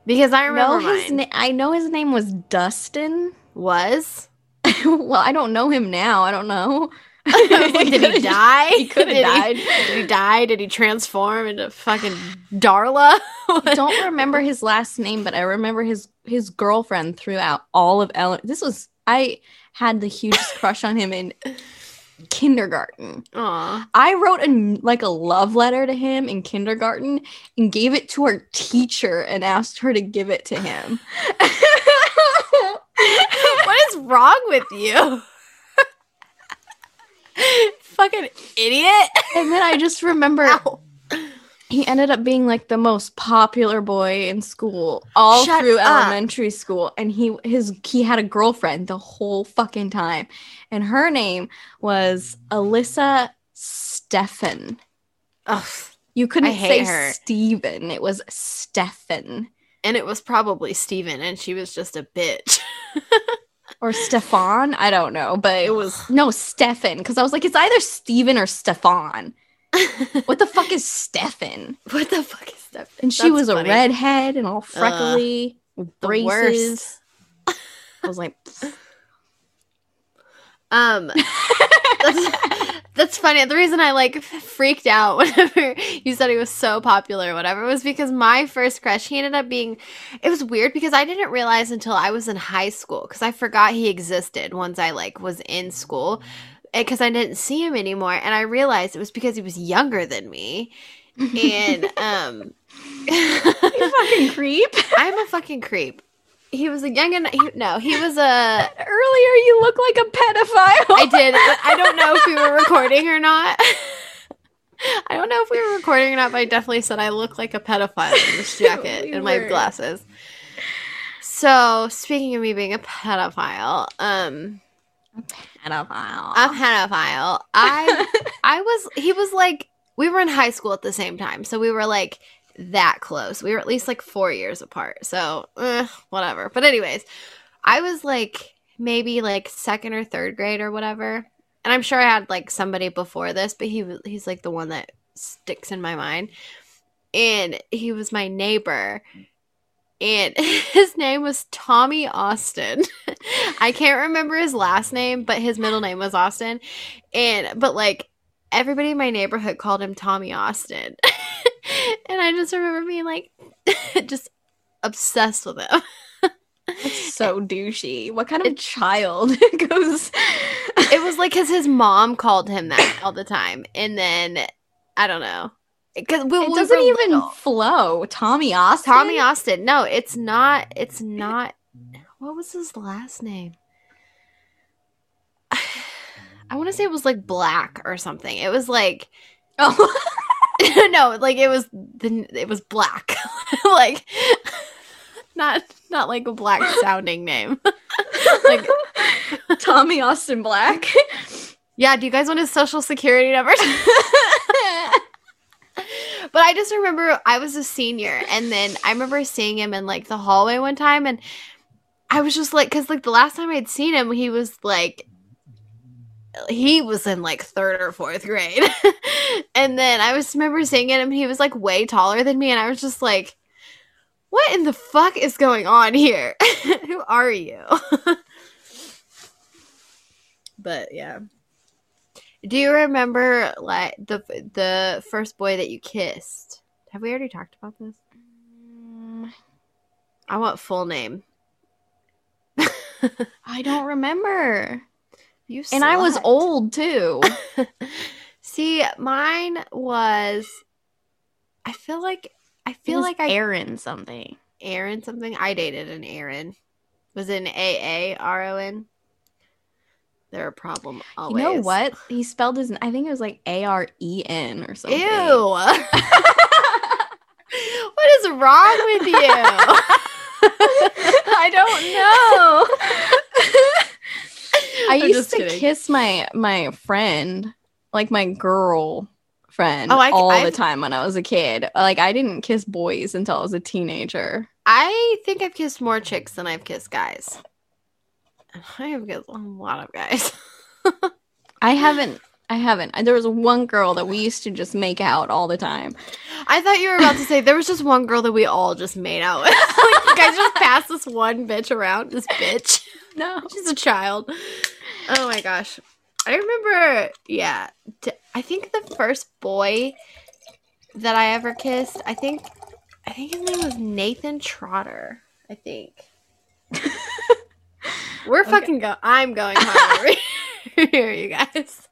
Because I remember know his na- I know his name was Dustin. was. well, I don't know him now. I don't know. Like, did he die? He could have died. Did he die? Did he transform into fucking Darla? I don't remember his last name, but I remember his his girlfriend throughout all of ele- This was I had the hugest crush on him in kindergarten. Aw. I wrote a like a love letter to him in kindergarten and gave it to our teacher and asked her to give it to him. what is wrong with you? fucking idiot. and then I just remember Ow. he ended up being like the most popular boy in school all Shut through up. elementary school and he his he had a girlfriend the whole fucking time and her name was Alyssa Stefan Ugh. you couldn't say her. Steven it was Stefan And it was probably Steven, and she was just a bitch. or Stefan I don't know but it was no Stefan because I was like it's either Steven or Stefan what the fuck is Stefan what the fuck is that? And she That's was funny. a redhead and all freckly, with the braces. I was like, Um, that's, funny. The reason I like freaked out whenever you said he was so popular or whatever was because my first crush, he ended up being, it was weird because I didn't realize until I was in high school because I forgot he existed once I like was in school because I didn't see him anymore. And I realized it was because he was younger than me. And, um, you fucking creep. I'm a fucking creep. He was a young and he, no, he was a Earlier, you look like a pedophile. I did. I don't know if we were recording or not. I don't know if we were recording or not, but I definitely said I look like a pedophile in this jacket We and my were. glasses. So, speaking of me being a pedophile, um, pedophile. a pedophile, I I was he was like we were in high school at the same time, so we were like that close. We were at least like four years apart. So eh, whatever. But anyways, I was like maybe like second or third grade or whatever, and I'm sure I had like somebody before this, but he he's like the one that sticks in my mind, and he was my neighbor. And his name was Tommy Austin. I can't remember his last name, but his middle name was Austin. And but like everybody in my neighborhood called him Tommy Austin. and I just remember being like just obsessed with him. That's so douchey. What kind of child goes? It was like cuz his mom called him that all the time. And then I don't know. Cuz we, it we doesn't even little. flow. Tommy Austin. Tommy Austin. No, it's not it's not what was his last name? I want to say it was like Black or something. It was like Oh. no, like it was the it was black, like not not like a black sounding name. like Tommy Austin Black. yeah, do you guys want his social security number? but I just remember I was a senior, and then I remember seeing him in like the hallway one time, and I was just like, because like the last time I'd seen him, he was like he was in like third or fourth grade. and then I was remember seeing him, he was like way taller than me, and I was just like, what in the fuck is going on here? Who are you? but yeah. Do you remember like the the first boy that you kissed? Have we already talked about this? Mm. I want full name. I don't remember. You And I was old too. See, mine was. I feel like I feel like I Aaron something. Aaron something. I dated an Aaron. Was it an A A R O N? They're a problem always. You know what? He spelled his. I think it was like A R E N or something. Ew. what is wrong with you? I don't know. I used to kidding. kiss my my friend, like my girl friend, Oh, I- all I've- the time when I was a kid. Like I didn't kiss boys until I was a teenager. I think I've kissed more chicks than I've kissed guys. I have kissed a lot of guys. I haven't. I haven't. There was one girl that we used to just make out all the time. I thought you were about to say there was just one girl that we all just made out with. like, you guys just passed this one bitch around. This bitch. No. She's a child. Oh my gosh. I remember, yeah. t- I think the first boy that I ever kissed, I think, I think his name was Nathan Trotter. I think. We're Okay. fucking go. I'm going hard here, you guys.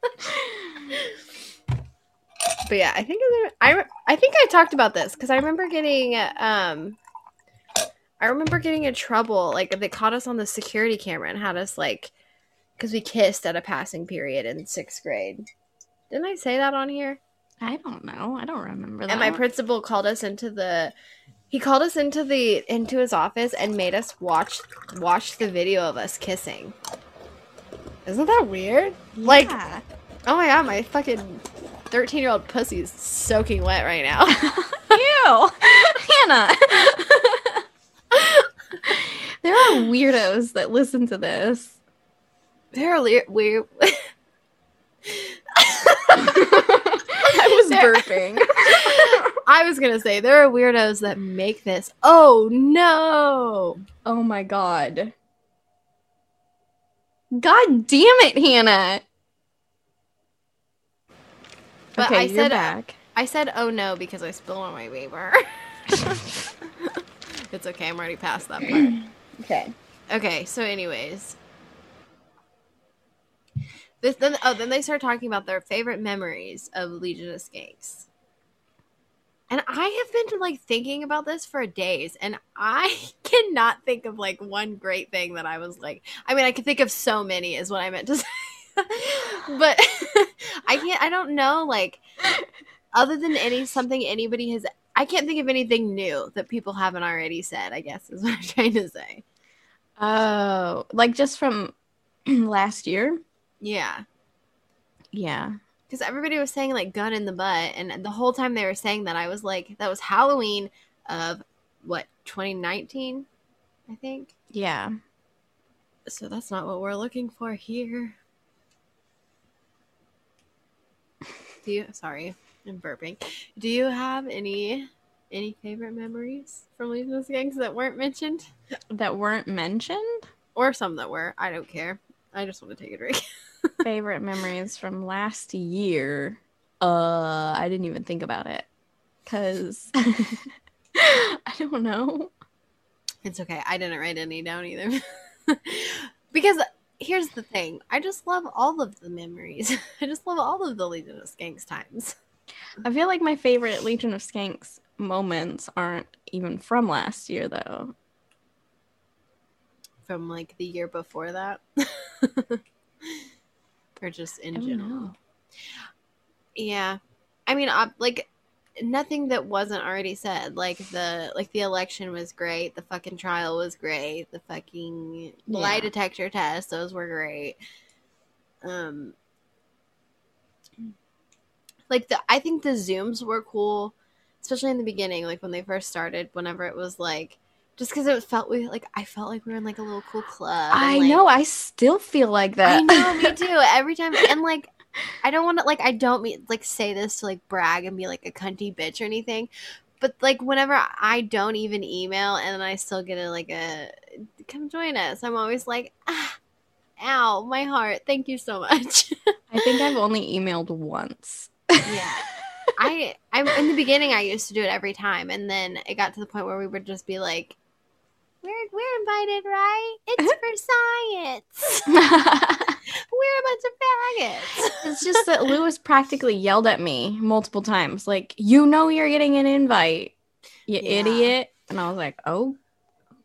but yeah, I think I I think I talked about this because I remember getting um. I remember getting in trouble. Like they caught us on the security camera and had us like, because we kissed at a passing period in sixth grade. Didn't I say that on here? I don't know. I don't remember that. And my principal called us into the he called us into the into his office and made us watch watch the video of us kissing. Isn't that weird? Yeah. Like oh my god, my fucking 13 year old pussy is soaking wet right now. Ew. Hannah. there are weirdos that listen to this. They're le- weird. I was There- burping. I was gonna say there are weirdos that make this. Oh no! Oh my god. God damn it, Hannah. But okay, I you're said uh, back. I said oh no because I spilled on my paper. It's okay. I'm already past that part. Okay. Okay, so anyways. This, then oh then they start talking about their favorite memories of Legion of Skanks. And I have been like thinking about this for days and I cannot think of like one great thing that I was like I mean I can think of so many is what I meant to say. but I can't I don't know like other than any something anybody has I can't think of anything new that people haven't already said, I guess is what I'm trying to say. Oh, like just from last year? Yeah. Yeah. because everybody was saying like gun in the butt and the whole time they were saying that i was like that was halloween of what 2019 i think Yeah. so that's not what we're looking for here do you sorry i'm burping do you have any any favorite memories from legion of skanks that weren't mentioned That weren't mentioned? or some that were i don't care i just want to take a drink Favorite memories from last year. Uh, I didn't even think about it. Cause I don't know. It's okay. I didn't write any down either. because here's the thing I just love all of the memories. I just love all of the Legion of Skanks times. I feel like my favorite Legion of Skanks moments aren't even from last year though. From like the year before that. or just in general. know. Yeah. I mean, like nothing that wasn't already said. Like the like the election was great. The fucking trial was great. The fucking lie detector test, those were great. Um like the I think the zooms were cool, especially in the beginning, like when they first started, whenever it was like just because it felt we like I felt like we were in like a little cool club. and, I like, know, I still feel like that. I know, me too. Every time, and like, I don't want to like, I don't mean like say this to like brag and be like a cunty bitch or anything, but like whenever I don't even email and I still get a like a come join us, I'm always like, ah, ow, my heart. Thank you so much. I think I've only emailed once. Yeah. I I in the beginning I used to do it every time, and then it got to the point where we would just be like, "We're we're invited, right? It's for science. We're a bunch of faggots." It's just that Luis practically yelled at me multiple times, like, you know, you're getting an invite, you Yeah. idiot. And I was like, oh,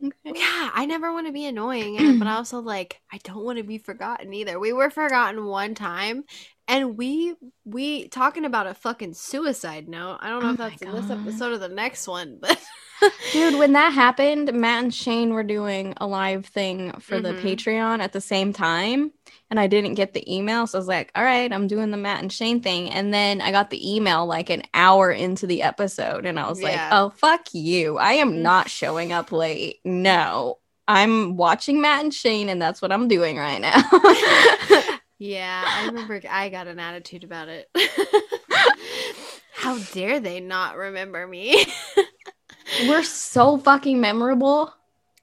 okay. Yeah, I never want to be annoying, but I also like I don't want to be forgotten either. We were forgotten one time, and we we talking about a fucking suicide note. I don't know Oh if that's in this episode or the next one, but Dude, when that happened, Matt and Shane were doing a live thing for the Mhm. Patreon at the same time. And I didn't get the email. So I was like, all right, I'm doing the Matt and Shane thing. And then I got the email like an hour into the episode. And I was like, oh, fuck you. I am not showing up late. No, I'm watching Matt and Shane. And that's what I'm doing right now. Yeah, I remember I got an attitude about it. How dare they not remember me? We're so fucking memorable.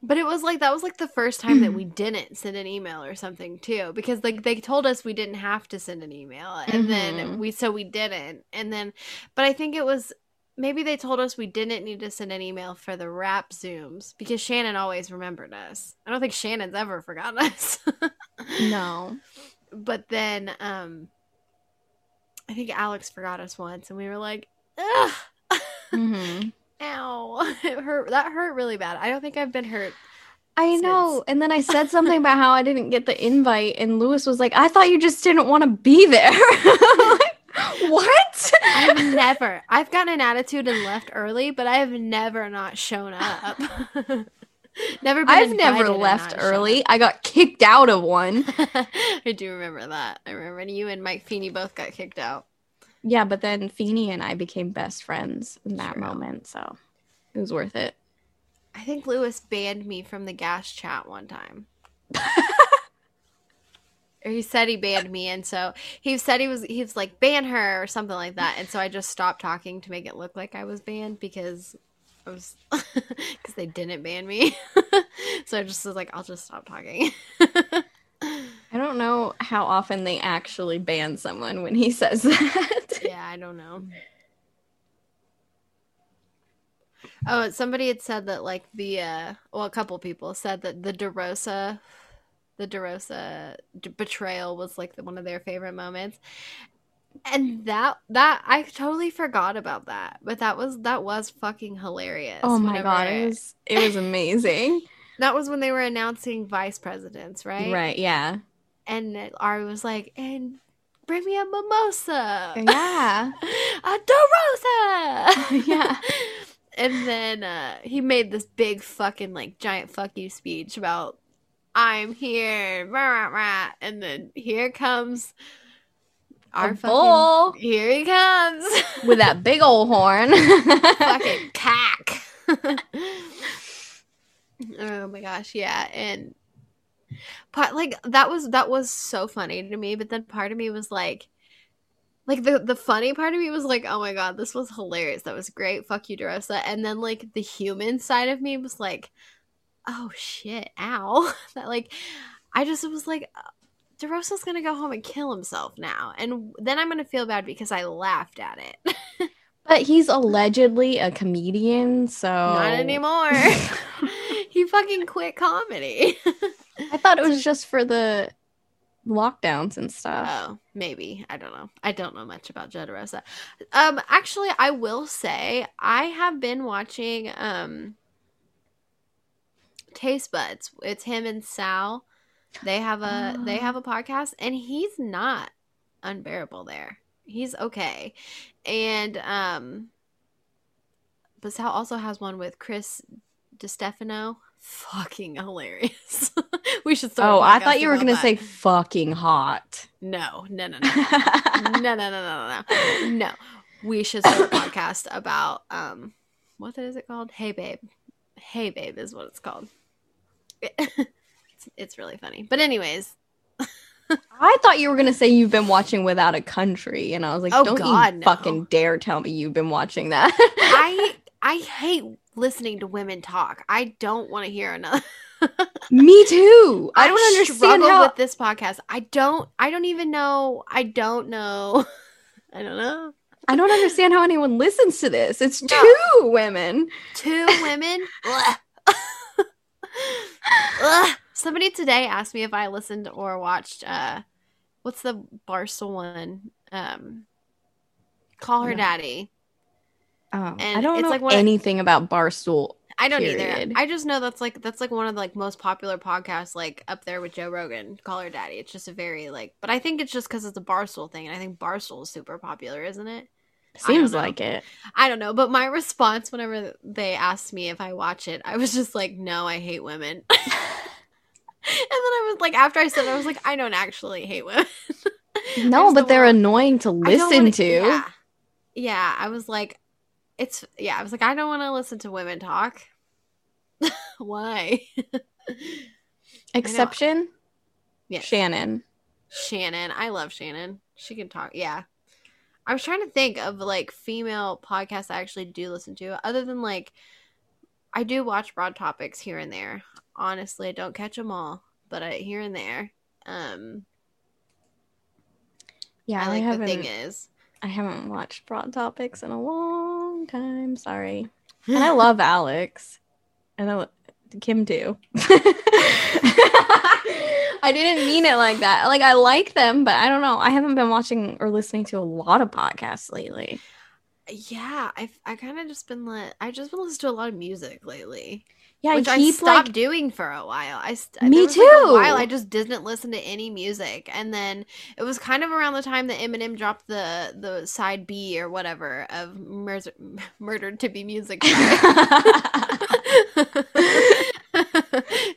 But it was like that was like the first time that we didn't send an email or something too because like they told us we didn't have to send an email and then Mhm. we so we didn't and then but I think it was maybe they told us we didn't need to send an email for the rap zooms because Shannon always remembered us. I don't think Shannon's ever forgotten us. No. But then um I think Alex forgot us once and we were like, Ugh, hmm ow. It hurt that hurt really bad. I don't think I've been hurt I Since- know. And then I said something about how I didn't get the invite, and Luis was like, I thought you just didn't want to be there. Like, what? I've never. I've gotten an attitude and left early, but I have never not shown up. never. Been I've never left early. I got kicked out of one. I do remember that. I remember you and Mike Feeney both got kicked out. Yeah, but then Feeney and I became best friends in that True. moment, so it was worth it. I think Luis banned me from the gas chat one time. or he said he banned me, and so he said he was he was like ban her or something like that, and so I just stopped talking to make it look like I was banned because I was because they didn't ban me. so I just was like, I'll just stop talking. I don't know how often they actually ban someone when he says that. yeah, I don't know. Oh, somebody had said that like the uh well a couple people said that the DeRosa the DeRosa betrayal was like the, one of their favorite moments. And that that I totally forgot about that. But that was that was fucking hilarious. oh my god, it was it was amazing. That was when they were announcing vice presidents, right? right, yeah. And Ari was like, "And bring me a mimosa." Yeah. a DeRosa. Yeah. And then uh, he made this big fucking like giant fuck you speech about I'm here, rah, rah, rah. and then here comes our bull here he comes with that big old horn. fucking cack. oh my gosh, yeah, and part like that was that was so funny to me, but then part of me was like like the the funny part of me was like, oh my god, this was hilarious. That was great. Fuck you, DeRosa. And then like the human side of me was like, oh shit, ow. that like I just was like DeRosa's gonna go home and kill himself now. And then I'm gonna feel bad because I laughed at it. but he's allegedly a comedian, so Not anymore. he fucking quit comedy. I thought it was just for the lockdowns and stuff. oh, maybe. I don't know. I don't know much about Joe DeRosa. Um, actually, I will say I have been watching um Taste Buds. It's him and Sal. They have a oh. they have a podcast and he's not unbearable there. He's okay. And um Basal also has one with Chris Distefano Fucking hilarious. we should. Oh, I thought you were gonna that. say fucking hot. No, no, no, no. no, no, no, no, no. No. We should start a podcast about um what is it called? Hey babe. Hey babe is what it's called. it's, it's really funny. But anyways, I thought you were gonna say you've been watching Without a Country, and I was like, Oh, don't God, you no. fucking dare tell me you've been watching that. I I hate listening to women talk. I don't want to hear another. me too. I don't understand how. with this podcast. I don't. I don't even know. I don't know. I don't know. I don't understand how anyone listens to this. It's No. two women. Two women. Ugh. Ugh. Somebody today asked me if I listened or watched. uh What's the Barstool one? Um, Call her daddy. Oh, I don't know like of- anything about Barstool. I don't Period. either. I just know that's like that's like one of the like most popular podcasts, like up there with Joe Rogan. Call her daddy. It's just a very like, but I think it's just because it's a Barstool thing, and I think Barstool is super popular, isn't it? Seems like it. I don't know, but my response whenever they asked me if I watch it, I was just like, "No, I hate women." and then I was like, after I said, it, I was like, "I don't actually hate women." No, but they're annoying to listen wanna- to. Yeah. yeah, I was like, "It's yeah." I was like, "I don't want to listen to women talk." Why? Exception, Yeah. Shannon. Shannon. I love Shannon. She can talk. Yeah. I was trying to think of like female podcasts I actually do listen to, other than like I do watch Broad Topics here and there. Honestly, I don't catch them all, but I, here and there. Um, Yeah, I I, like the thing is, I haven't watched Broad Topics in a long time. Sorry, and I love Alex, and I lo- Kim too. I didn't mean it like that. Like I like them, but I don't know. I haven't been watching or listening to a lot of podcasts lately. yeah, I've I kind of just been let. I've just been listening to a lot of music lately. Yeah, which I stopped like doing for a while. I st- Me was, like, a while too. I just didn't listen to any music, and then it was kind of around the time that Eminem dropped the the side B or whatever of Mur- "Murdered to Be Music."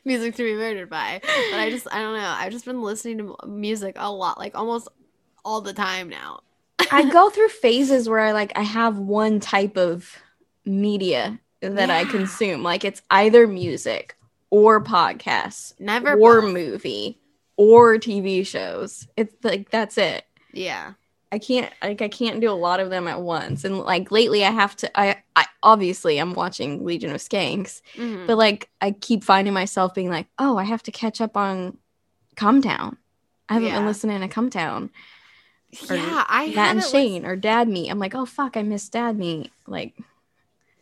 music to be murdered by. But I just I don't know. I've just been listening to music a lot, like almost all the time now. I go through phases where I like I have one type of media that I consume. Like it's either music or podcasts Never or both. movie or TV shows. It's like that's it. Yeah. I can't like I can't do a lot of them at once. And like lately I have to I I obviously I'm watching Legion of Skanks, Mhm. but like I keep finding myself being like, "Oh, I have to catch up on Come Down." I haven't been listening to Come Down. or yeah, I Matt and Shane or Dad Me. I'm like, "Oh fuck, I missed Dad Me." Like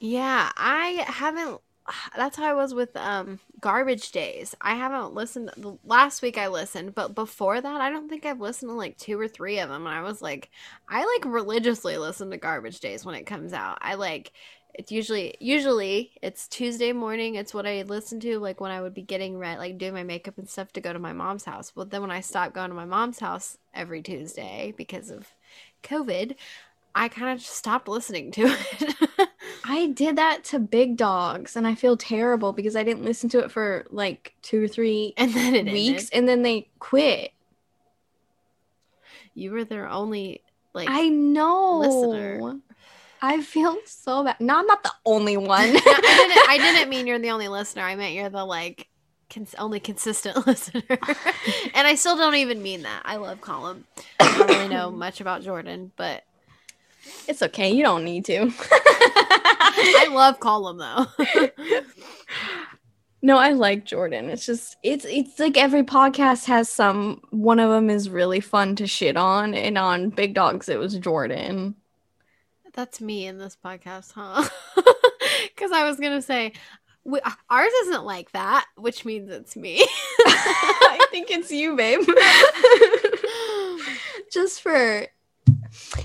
Yeah, I haven't. That's how I was with um Garbage Days. I haven't listened. Last week I listened, but before that, I don't think I've listened to like two or three of them. And I was like, I like religiously listen to Garbage Days when it comes out. I like. It's usually usually it's Tuesday morning. It's what I listen to like when I would be getting ready, like doing my makeup and stuff to go to my mom's house. But then when I stopped going to my mom's house every Tuesday because of COVID, I kind of stopped listening to it. I did that to Big Dogs, and I feel terrible because I didn't listen to it for like two or three and then it weeks, ended. and then they quit. You were their only like I know. listener. I feel so bad. No, I'm not the only one. I didn't I didn't mean you're the only listener. I meant you're the like cons- only consistent listener. and I still don't even mean that. I love Colin. I don't really know much about Jordan, but It's okay. You don't need to. I love Colin though. no, I like Jordan. It's just it's it's like every podcast has some. One of them is really fun to shit on, and on Big Dogs it was Jordan. That's me in this podcast, huh? Cuz I was going to say we, ours isn't like that, which means it's me. I think it's you, babe. just for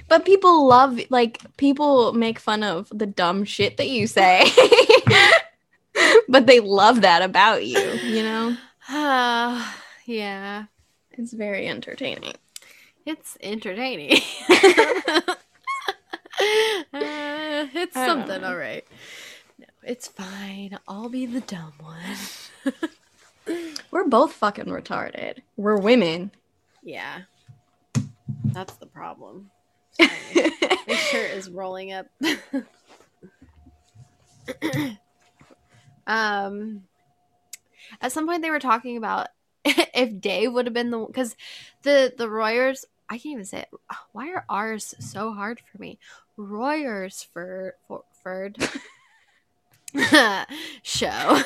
but people love like people make fun of the dumb shit that you say but they love that about you you know Uh, yeah. it's very entertaining It's entertaining. Uh, it's I something, all right. No, it's fine. I'll be the dumb one. we're both fucking retarded we're women yeah, that's the problem. Sorry. Shirt is rolling up. um, at some point they were talking about if Dave would have been the because the the Royers. I can't even say it. Why are R's so hard for me? Royers for for Ferd show.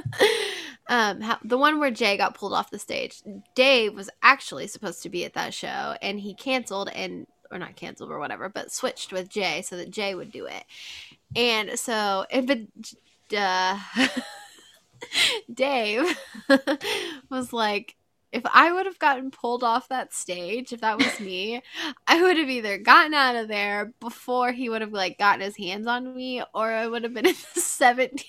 um, how, the one where Jay got pulled off the stage. Dave was actually supposed to be at that show, and he canceled and or not canceled or whatever, but switched with Jay so that Jay would do it. And so, if it, uh, Dave was like, if I would have gotten pulled off that stage, if that was me, I would have either gotten out of there before he would have like gotten his hands on me, or I would have been in the 17th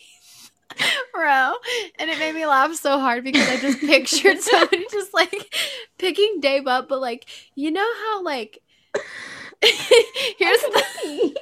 row. And it made me laugh so hard because I just pictured somebody just like picking Dave up, but like, you know how like here's the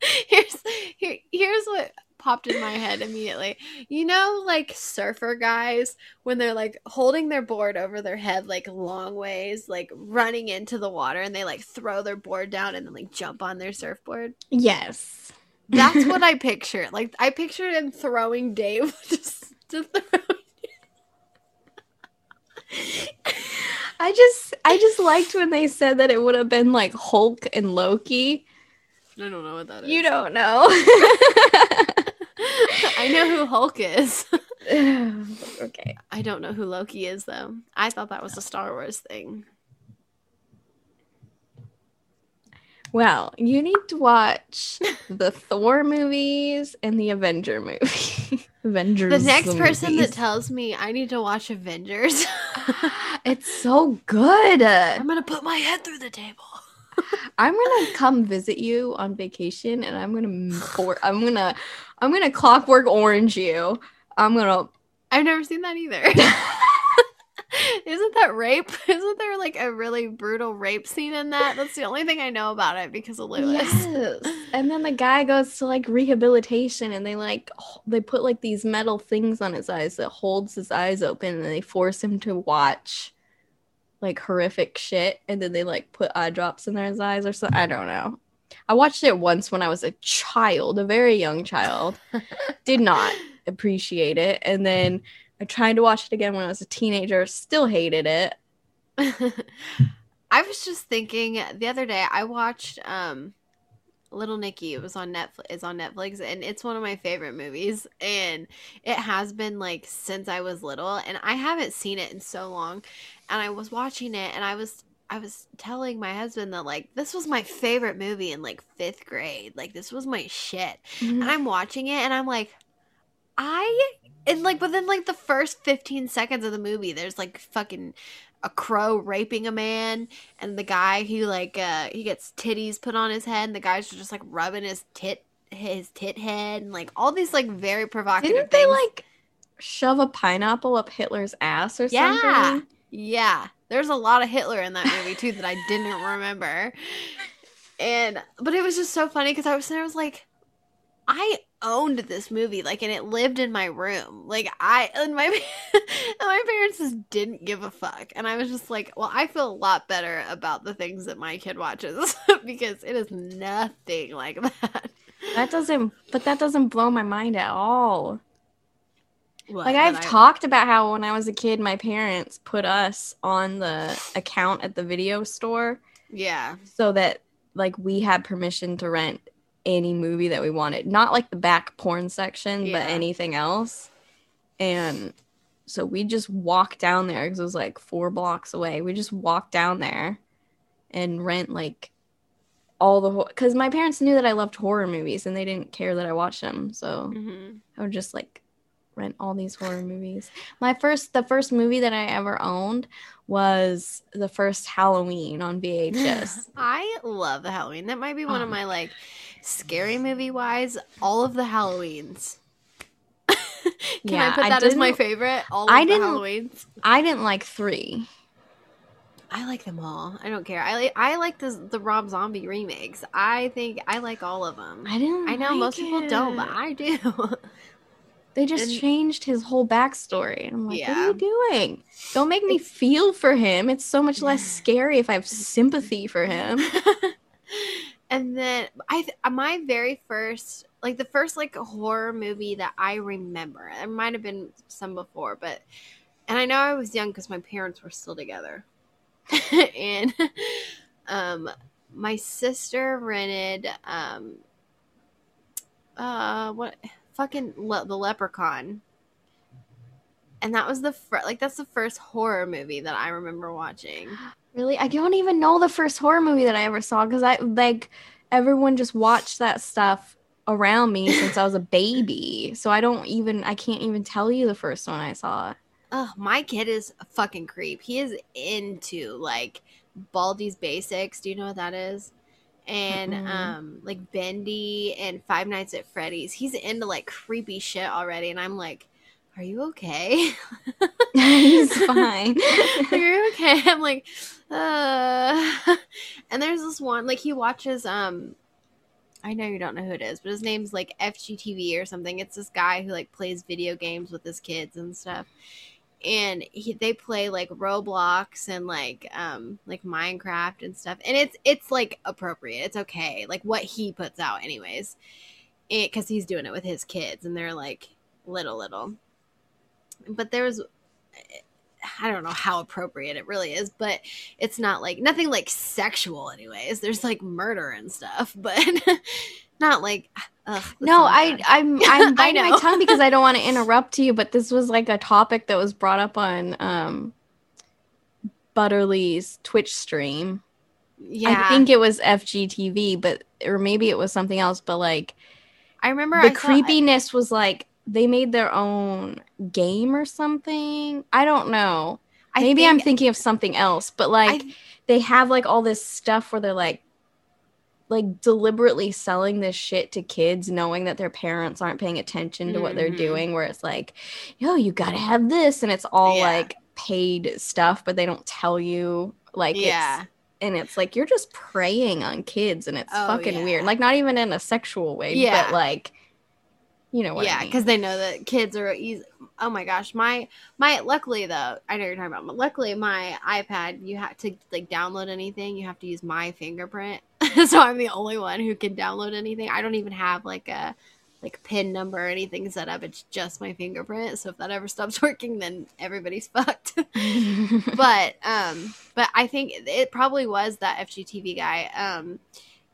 here's here, here's what popped in my head immediately. You know, like surfer guys when they're like holding their board over their head like long ways, like running into the water, and they like throw their board down and then like jump on their surfboard. yes That's what I picture. Like I pictured him throwing Dave just to throw. I just I just liked when they said that it would have been like Hulk and Loki. I don't know what that is. You don't know. I know who Hulk is. okay. I don't know who Loki is though. I thought that was a Star Wars thing. Well, you need to watch the Thor movies and the Avenger movie. Avengers. The next person movies. that tells me I need to watch Avengers, it's so good. I'm gonna put my head through the table. I'm gonna come visit you on vacation, and I'm gonna pour, I'm gonna I'm gonna clockwork orange you. I'm gonna I've never seen that either. Isn't that rape? Isn't there like a really brutal rape scene in that? That's the only thing I know about it because of Luis. Yes. And then the guy goes to like rehabilitation and they like they put like these metal things on his eyes that holds his eyes open and they force him to watch like horrific shit and then they like put eye drops in his eyes or something. I don't know. I watched it once when I was a child, a very young child. Did not appreciate it. And then I tried to watch it again when I was a teenager, still hated it. I was just thinking the other day I watched um Little Nicky. It was on Netflix. It's on Netflix, and it's one of my favorite movies. And it has been like since I was little, and I haven't seen it in so long. And I was watching it, and I was I was telling my husband that like this was my favorite movie in like fifth grade. Like this was my shit. And I'm watching it, and I'm like, I and like within like the first 15 seconds of the movie, there's like fucking a crow raping a man and the guy who like uh he gets titties put on his head and the guy's are just like rubbing his tit his tit head and like all these like very provocative Didn't they like shove a pineapple up Hitler's ass or Yeah. something? Yeah, Yeah. there's a lot of Hitler in that movie too that I didn't remember. And but it was just so funny because I was there, I was like, I owned this movie, like, and it lived in my room. Like I and my and my parents just didn't give a fuck, and I was just like, well, I feel a lot better about the things that my kid watches because it is nothing like that. That doesn't, but that doesn't blow my mind at all. What, Like I've I- talked about how when I was a kid, my parents put us on the account at the video store yeah, so that like we had permission to rent any movie that we wanted, not like the back porn section, Yeah. but anything else. And so we just walked down there because it was like four blocks away. We just walked down there and rent like all the because my parents knew that I loved horror movies and they didn't care that I watched them. So hmm I would just like rent all these horror movies. My first, the first movie that I ever owned was the first Halloween on VHS. I love the Halloween. That might be one Oh of my my like scary movie wise. All of the Halloweens. Can Yeah, I put I that as my favorite? All of I the didn't- Halloweens. I didn't like three. I like them all. I don't care. I like I like the the Rob Zombie remakes. I think I like all of them. I didn't. I know like most people don't, but. I do. they just and- changed his whole backstory, and I'm like, what are you doing? Don't make me feel for him. It's so much less scary if I have sympathy for him. and then I my very first like the first like horror movie that I remember. There might have been some before, but and I know I was young because my parents were still together. and um my sister rented um uh what fucking le- the leprechaun and that was the fir- like that's the first horror movie that i remember watching Really, I don't even know the first horror movie that I ever saw because I like everyone just watched that stuff around me since I was a baby. So I don't even I can't even tell you the first one I saw. oh my kid is a fucking creep he is into like baldi's basics do you know what that is and Mm-mm. um like bendy and five nights at freddy's he's into like creepy shit already and i'm like are you okay He's fine. Are you okay? I'm like, uh. And there's this one, like he watches. Um, I know you don't know who it is, but his name's like FGTV or something. It's this guy who like plays video games with his kids and stuff. And he, they play like Roblox and like um like Minecraft and stuff. And it's it's like appropriate. It's okay. Like what he puts out, anyways. It because he's doing it with his kids and they're like little little. But there was I don't know how appropriate it really is, but it's not like nothing like sexual anyways. There's like murder and stuff, but not like ugh, No, I bad. I'm I'm I biting my tongue because I don't want to interrupt you, but this was like a topic that was brought up on um Butterly's Twitch stream. yeah. I think it was FGTV, but or maybe it was something else, but like I remember the I saw- creepiness was like they made their own game or something. I don't know. I Maybe I'm thinking of something else, but like I- they have like all this stuff where they're like like deliberately selling this shit to kids knowing that their parents aren't paying attention to what they're Mhm. doing where it's like yo you got to have this and it's all Yeah. like paid stuff but they don't tell you like yeah. it's and it's like you're just preying on kids and it's Oh, fucking weird like not even in a sexual way Yeah. but like you know what yeah, I mean. because they know that kids are easy. Oh my gosh, my my. Luckily though, I know you're talking about. But luckily, my iPad, you have to like download anything. You have to use my fingerprint, so I'm the only one who can download anything. I don't even have like a like pin number or anything set up. It's just my fingerprint. So if that ever stops working, then everybody's fucked. but um, but I think it probably was that FGTV guy. Um,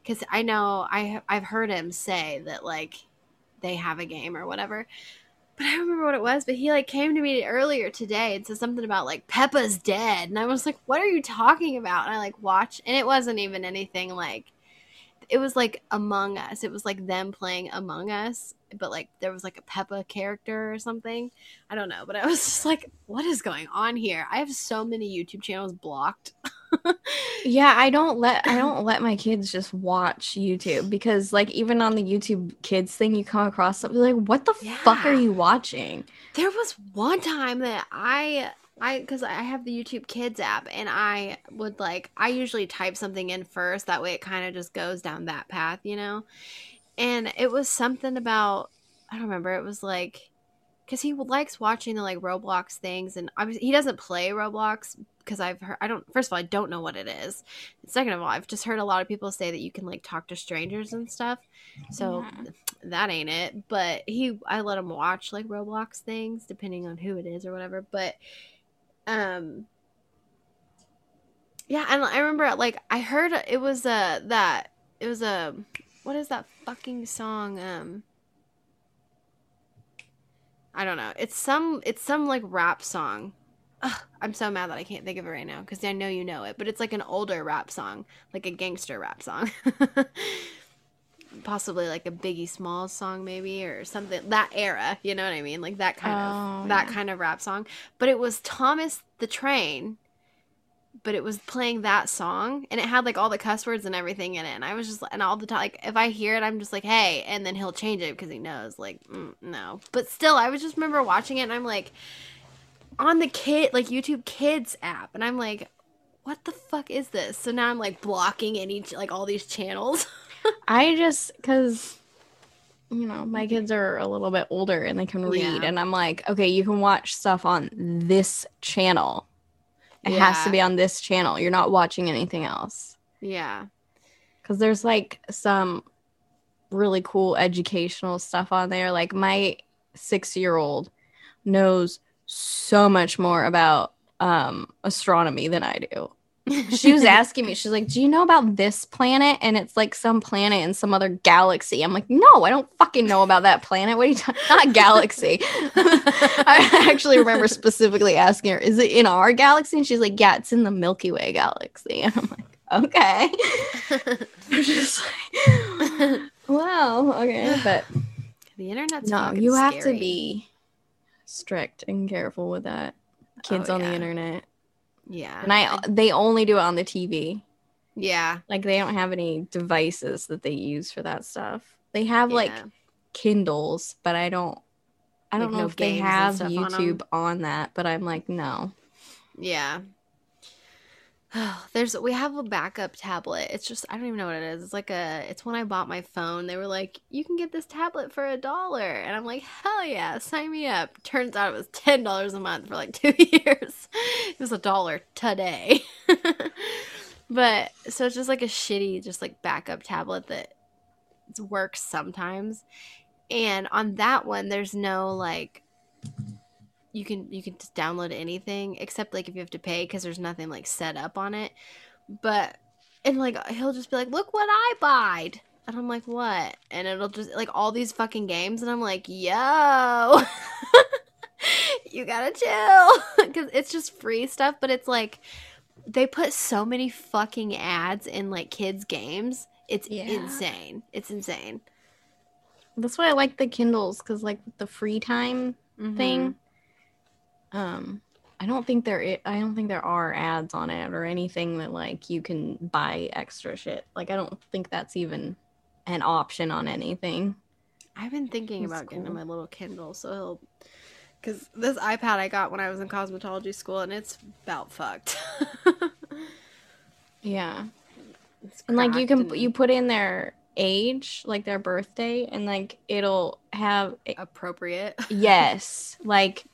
because I know I I've heard him say that like they have a game or whatever. But I don't remember what it was. But he like came to me earlier today and said something about like Peppa's dead, and I was like, "What are you talking about?" And I like watched, and it wasn't even anything like. It was like Among Us. It was like them playing Among Us, but like there was like a Peppa character or something. I don't know, but I was just like, "What is going on here?" I have so many YouTube channels blocked. Yeah, I don't let I don't let my kids just watch YouTube because like even on the YouTube kids thing you come across something like what the fuck are you watching? There was one time that I I because I have the YouTube Kids app and I would like I usually type something in first that way it kind of just goes down that path, you know. And it was something about I don't remember. It was like because he likes watching the like Roblox things, and obviously he doesn't play Roblox because I've heard I don't. First of all, I don't know what it is. Second of all, I've just heard a lot of people say that you can like talk to strangers and stuff. So Yeah. that ain't it. But he, I let him watch like Roblox things depending on who it is or whatever. But um, yeah, and I remember like I heard it was uh that it was a what is that fucking song um. I don't know. It's some it's some like rap song. Ugh, I'm so mad that I can't think of it right now because I know you know it, but it's like an older rap song, like a gangster rap song. Possibly like a Biggie Smalls song, maybe or something. That era, you know what I mean? Like that kind Oh, of that yeah. kind of rap song. But it was Thomas the Train, but it was playing that song, and it had like all the cuss words and everything in it. And I was just and all the time, like if I hear it, I'm just like, hey, and then he'll change it because he knows, like, mm, no. But still, I was just remember watching it, and I'm like on the kid like YouTube Kids app, and I'm like, what the fuck is this? So now I'm like blocking any like all these channels. I just because you know my kids are a little bit older and they can read, Yeah. and I'm like, okay, you can watch stuff on this channel. It has to be on this channel. You're not watching anything else yeah, because there's like some really cool educational stuff on there. Like my six year old knows so much more about um astronomy than I do. she was asking me, she's like, Do you know about this planet? And it's like some planet in some other galaxy. I'm like, No, I don't fucking know about that planet. What are you talking Not galaxy. I actually remember specifically asking her, Is it in our galaxy? And she's like, Yeah, it's in the Milky Way galaxy. And I'm like, Okay. Just like, Wow, okay. But the internet's no, you have to be strict and careful with that. Kids Oh, on the internet. yeah, And I they only do it on the TV. yeah, Like they don't have any devices that they use for that stuff. They have like. Kindles, but I don't I don't Like, know no if they have stuff on? YouTube on, that, but I'm like no. Yeah. There's we have a backup tablet. It's just I don't even know what it is. It's like a it's when I bought my phone. They were like, "You can get this tablet for a dollar." And I'm like, "Hell yeah, sign me up." Turns out it was $10 a month for like 2 years. It was a dollar today. but so it's just like a shitty just like backup tablet that works sometimes. And on that one there's no like you can you can just download anything except like if you have to pay because there's nothing like set up on it. But and like he'll just be like, "Look what I bought," and I'm like, "What?" And it'll just like all these fucking games, and I'm like, "Yo." you gotta chill because it's just free stuff but it's like they put so many fucking ads in like kids games it's Yeah. insane it's insane That's why I like the Kindles because, like, the free time Mm-hmm. thing. Um, I don't think there. I I don't think there are ads on it or anything that like you can buy extra shit. Like, I don't think that's even an option on anything. i've been thinking That's about getting my little kindle so he'll because this ipad i got when i was in cosmetology school and it's about fucked Yeah, and like you can you put in their age, like their birthday, and like it'll have appropriate yes like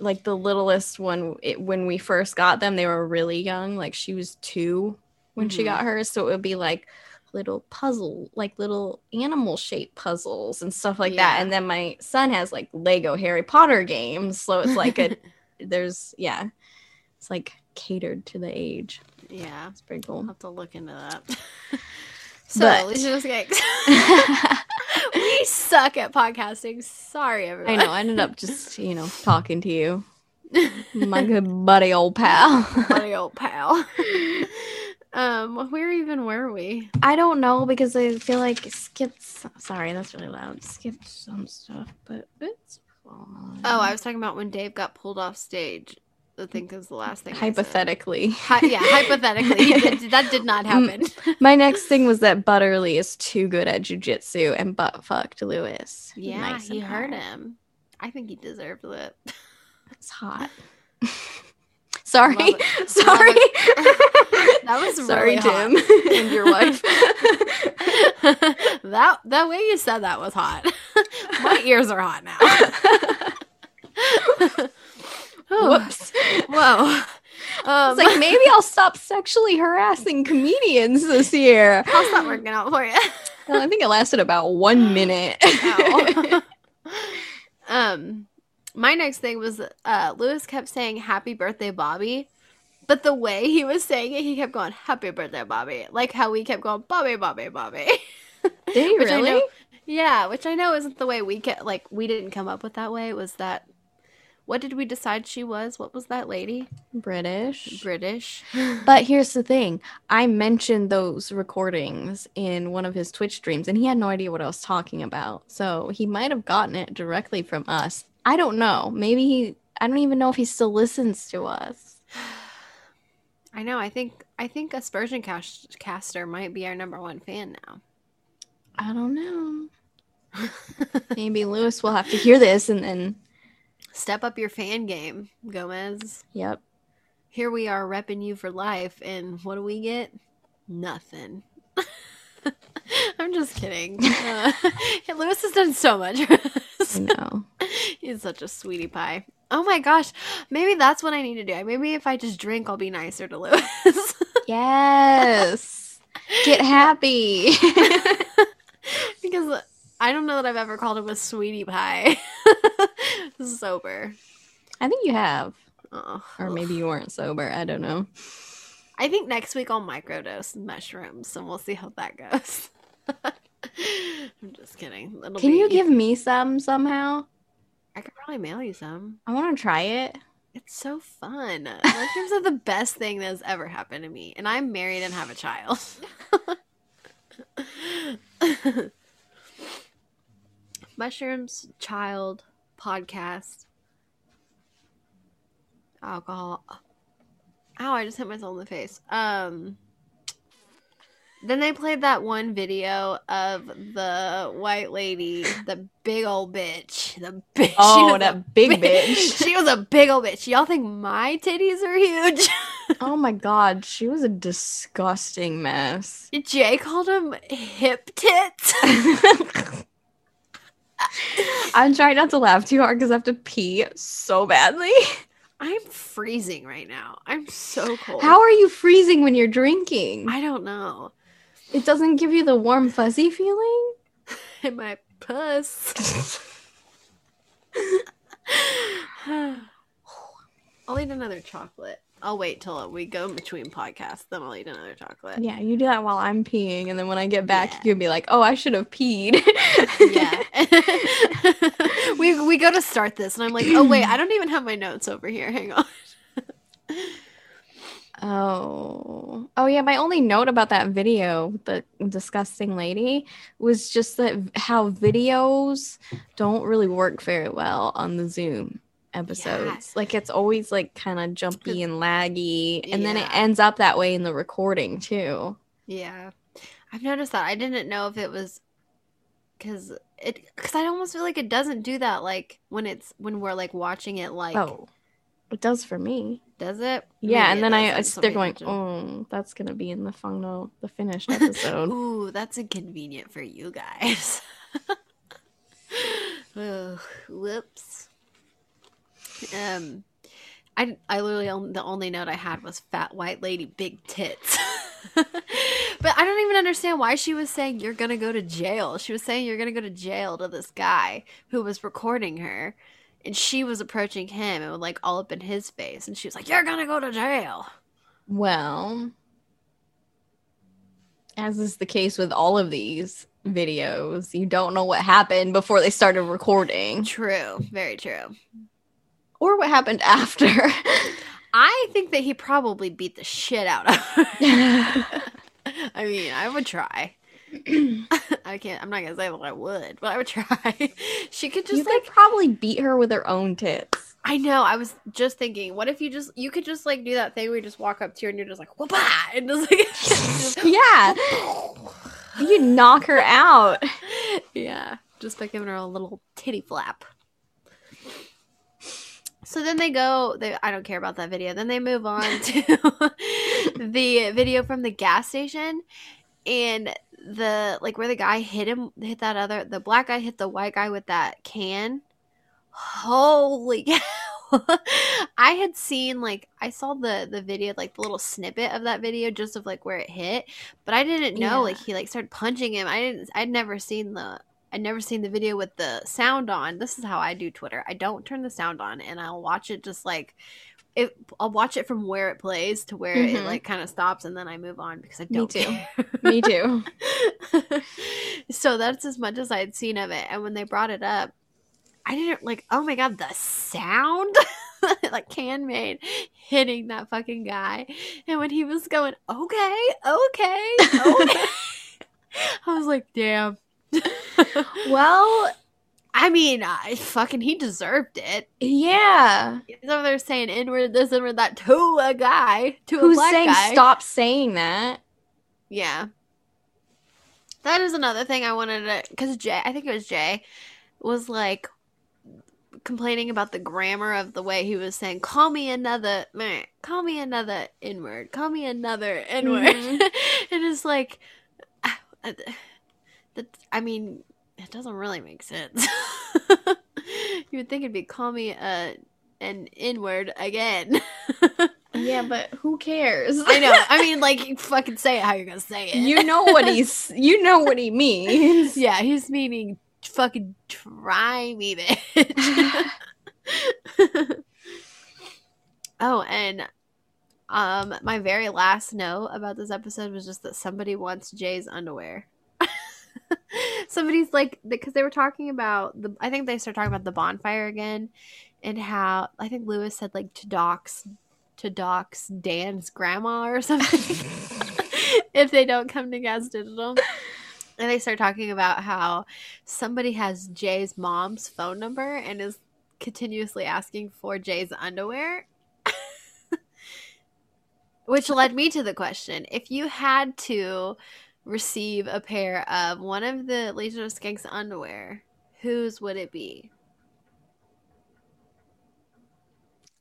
like the littlest one it, when we first got them they were really young like she was two when she Mhm. got hers so it would be like little puzzle like little animal shaped puzzles and stuff like that and then my son has like lego harry potter games so it's like a there's yeah it's like catered to the age. Yeah. It's pretty cool. I'll cool have to look into that so But- Skanks. we suck at podcasting. Sorry, everybody. i know i ended up just you know talking to you my good buddy old pal Buddy old pal. um, where even were we? I don't know because I feel like skipped. Sorry, that's really loud. Skipped some stuff, but it's fine. Oh, I was talking about when Dave got pulled off stage. I think is the last thing. Hypothetically. Hi- yeah, hypothetically, he that did not mm. happen. My next thing was that Butterly is too good at jujitsu and butt fucked Luis. yeah, Nice he hurt him. I think he deserved it. It's hot. Sorry, sorry. That was sorry, really hot. Tim and your wife. that that way you said that was hot. My ears are hot now. Oh, Whoops. Whoa. Um, It's like maybe I'll stop sexually harassing comedians this year. how's that working out for you? Well, I think it lasted about one minute. Um, my next thing was uh, Luis kept saying "Happy Birthday, Bobby," but the way he was saying it, he kept going "Happy Birthday, Bobby," like how we kept going "Bobby, Bobby, Bobby." Did he really? know- yeah, which I know isn't the way we get. Like we didn't come up with that way. It was that. What did we decide she was? What was that lady? British. British. But here's the thing I mentioned those recordings in one of his Twitch streams, and he had no idea what I was talking about. So he might have gotten it directly from us. I don't know. Maybe he, I don't even know if he still listens to us. I know. I think I think Aspersion cast- caster might be our number one fan now. I don't know. Maybe Luis will have to hear this and then, Step up your fan game, Gomez. yep. Here we are repping you for life, and what do we get? Nothing. I'm just kidding. Uh, Luis has done so much. for us. I know. He's such a sweetie pie. Oh my gosh. Maybe that's what I need to do. Maybe if I just drink, I'll be nicer to Luis. Yes. Get happy. because I don't know that I've ever called him a sweetie pie. Sober. I think you have. Oh, Or maybe you weren't sober. I don't know. I think next week I'll microdose mushrooms and we'll see how that goes. I'm just kidding. It'll Can you give me some somehow? I could probably mail you some. I want to try it. It's so fun. Mushrooms are the best thing that has ever happened to me, and I'm married and have a child. Mushrooms, child, podcast, alcohol. Ow, I just hit myself in the face. Um then they played that one video of the white lady, the big old bitch. The bitch. Oh, that big bitch. she was a big old bitch. Y'all think my titties are huge? Oh my god, she was a disgusting mess. Jay called him hip tits. I'm trying not to laugh too hard because I have to pee so badly. I'm freezing right now. I'm so cold. How are you freezing when you're drinking? I don't know. It doesn't give you the warm, fuzzy feeling? In my puss. I'll eat another chocolate. I'll wait till we go between podcasts, then I'll eat another chocolate. Yeah, you do that while I'm peeing, and then when I get back, Yeah. you can be like, "Oh, I should have peed." yeah. we we go to start this, and I'm like, oh wait, I don't even have my notes over here. Hang on. Oh. Oh yeah, my only note about that video, the disgusting lady, was just that how videos don't really work very well on the Zoom episodes. Like it's always like kind of jumpy and laggy, and then it ends up that way in the recording too. Yeah, I've noticed that. I didn't know if it was because it because I almost feel like it doesn't do that. Like when it's when we're like watching it. Like, oh. It does for me. does it? Yeah, Maybe and then I doesn't, it's, so they're going, attention. "Oh, mm, that's going to be in the final the finished episode." Ooh, that's inconvenient for you guys. Ugh, whoops. Um, I I literally the only note I had was fat white lady big tits. but I don't even understand why she was saying you're gonna go to jail. She was saying you're gonna go to jail to this guy who was recording her. And she was approaching him and like all up in his face, and she was like, "You're gonna go to jail." Well, as is the case with all of these videos, you don't know what happened before they started recording True, very true. Or what happened after. I think that he probably beat the shit out of her. I mean, I would try. I can't. I'm not gonna say that I would, but I would try. she could just you like. could probably beat her with her own tits. I know. I was just thinking, what if you just you could just like do that thing where you just walk up to her and you're just like whoopah and just like just- Yeah, you knock her out. yeah, just by giving her a little titty flap. So then they go. They I don't care about that video. Then they move on to the video from the gas station, and the like where the guy hit him, hit that other the black guy hit the white guy with that can. Holy cow! I had seen like I saw the the video like the little snippet of that video just of like where it hit, but I didn't know Yeah. like he like started punching him. I didn't. I'd never seen the. I'd never seen the video with the sound on. This is how I do Twitter. I don't turn the sound on, and I'll watch it just like it. I'll watch it from where it plays to where it Mhm. like kind of stops, and then I move on because I don't Me too. Me too. so that's as much as I had seen of it. And when they brought it up, I didn't like, oh my god, the sound like can made hitting that fucking guy. And when he was going, okay, okay, okay, I was like, damn. Well, I mean, I fucking he deserved it. yeah. He's over there saying inward this, inward that to a guy, to a Who's black saying guy. stop saying that? Yeah. That is another thing I wanted to because Jay, I think it was Jay, was like complaining about the grammar of the way he was saying, "Call me another, meh, call me another inward, call me another inward," Mhm. and it's like. I mean, it doesn't really make sense. you would think it'd be "Call me uh, an inward again." Yeah, but who cares? I know. I mean, like, you fucking say it how you're gonna say it. you know what he's you know what he means. Yeah, he's meaning fucking try me, bitch. oh, and um, my very last note about this episode was just that somebody wants Jay's underwear. Somebody's like, because they were talking about the, I think they started talking about the bonfire again, and how I think Luis said like to doc's to doc's Dan's grandma or something if they don't come to Gas Digital. And they start talking about how somebody has Jay's mom's phone number and is continuously asking for Jay's underwear. Which led me to the question if you had to receive a pair of one of the Legion of Skanks underwear, whose would it be?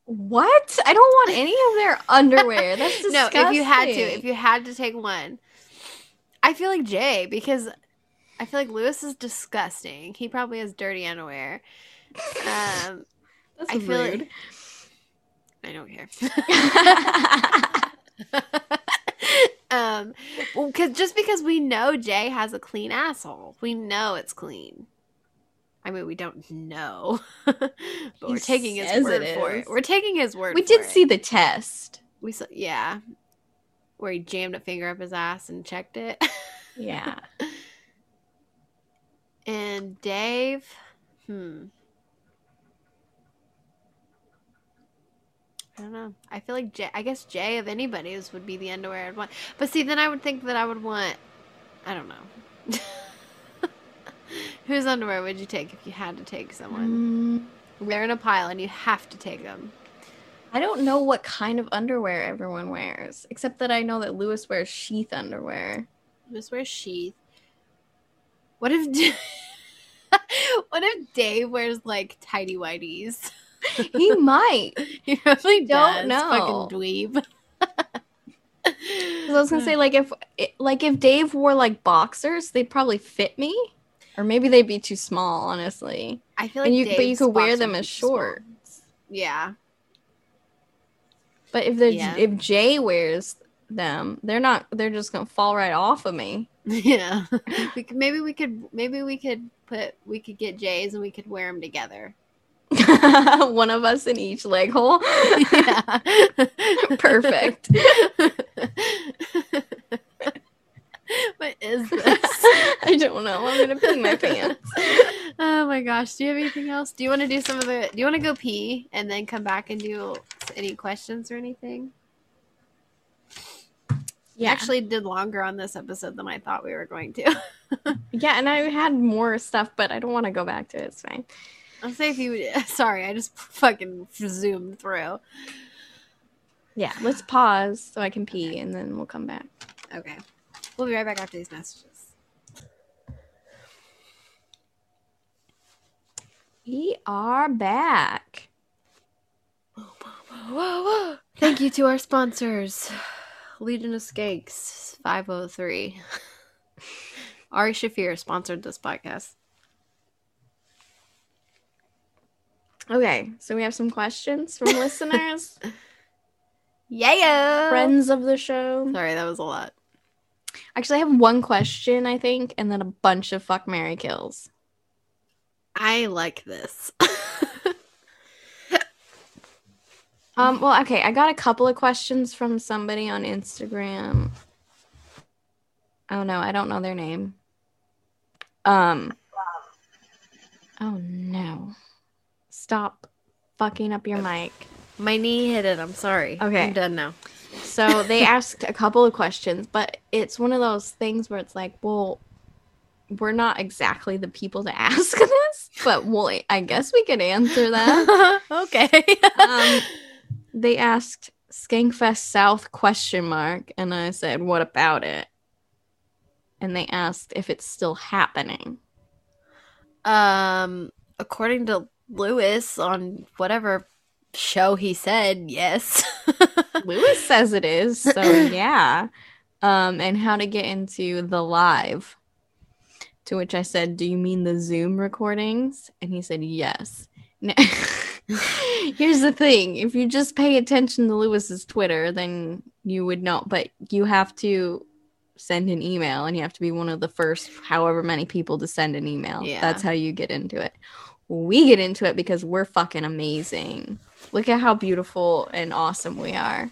What? I don't want any of their underwear. That's No, if you had to, if you had to take one, I feel like Jay because I feel like Luis is disgusting. He probably has dirty underwear. Um, That's I feel rude. like I don't care. um, well, because just because we know Jay has a clean asshole, we know it's clean. I mean, we don't know, but we're taking his word it for it. We're taking his word. We did it. see the test. We saw, yeah, where he jammed a finger up his ass and checked it. Yeah. and Dave, hmm. I don't know. I feel like Jay, I guess Jay of anybody's would be the underwear I'd want. But see, then I would think that I would want, I don't know. Whose underwear would you take if you had to take someone? Mm, They're in a pile and you have to take them. I don't know what kind of underwear everyone wears, except that I know that Luis wears sheath underwear. Just wear sheath. What if, what if Dave wears like tidy whities? He might. He probably Don't does. know. Fucking dweeb. I was gonna say like if like if Dave wore like boxers, they'd probably fit me, or maybe they'd be too small. Honestly, I feel like and you but you could wear them as shorts. Yeah. But if there's Yeah. if Jay wears them, they're not. They're just gonna fall right off of me. Yeah. we could, maybe we could maybe we could put we could get Jay's and we could wear them together. One of us in each leg hole. yeah. Perfect. what is this? I don't know. I'm gonna pee my pants. oh my gosh. Do you have anything else? Do you want to do some of the do you want to go pee and then come back and do any questions or anything? We Yeah, actually did longer on this episode than I thought we were going to. yeah, and I had more stuff, but I don't want to go back to it. It's fine. I'll say if you sorry, I just fucking zoomed through. Yeah, let's pause so I can pee, and then we'll come back. Okay. We'll be right back after these messages. We are back. Thank you to our sponsors. Legion of Skanks 503. Ari Shaffir sponsored this podcast. Okay, so we have some questions from listeners, Yeah. friends of the show. Sorry, that was a lot. Actually, I have one question, I think, and then a bunch of fuck Mary kills. I like this. Um, well, okay, I got a couple of questions from somebody on Instagram. Oh no, I don't know their name. Um. Oh no. Stop fucking up your mic. My knee hit it. I'm sorry. Okay. I'm done now. So they asked a couple of questions, but it's one of those things where it's like, well, we're not exactly the people to ask this, but well, I guess we could answer that. okay. Um, they asked Skankfest South question mark, and I said, "What about it?" And they asked if it's still happening. um, according to Luis on whatever show he said, yes. Luis says it is, so yeah. Um, and how to get into the live. To which I said, "Do you mean the Zoom recordings?" And he said, "Yes." Now- Here's the thing: if you just pay attention to Luis's Twitter, then you would know. But you have to send an email, and you have to be one of the first, however many people to send an email. Yeah. That's how you get into it. We get into it because we're fucking amazing. Look at how beautiful and awesome we are.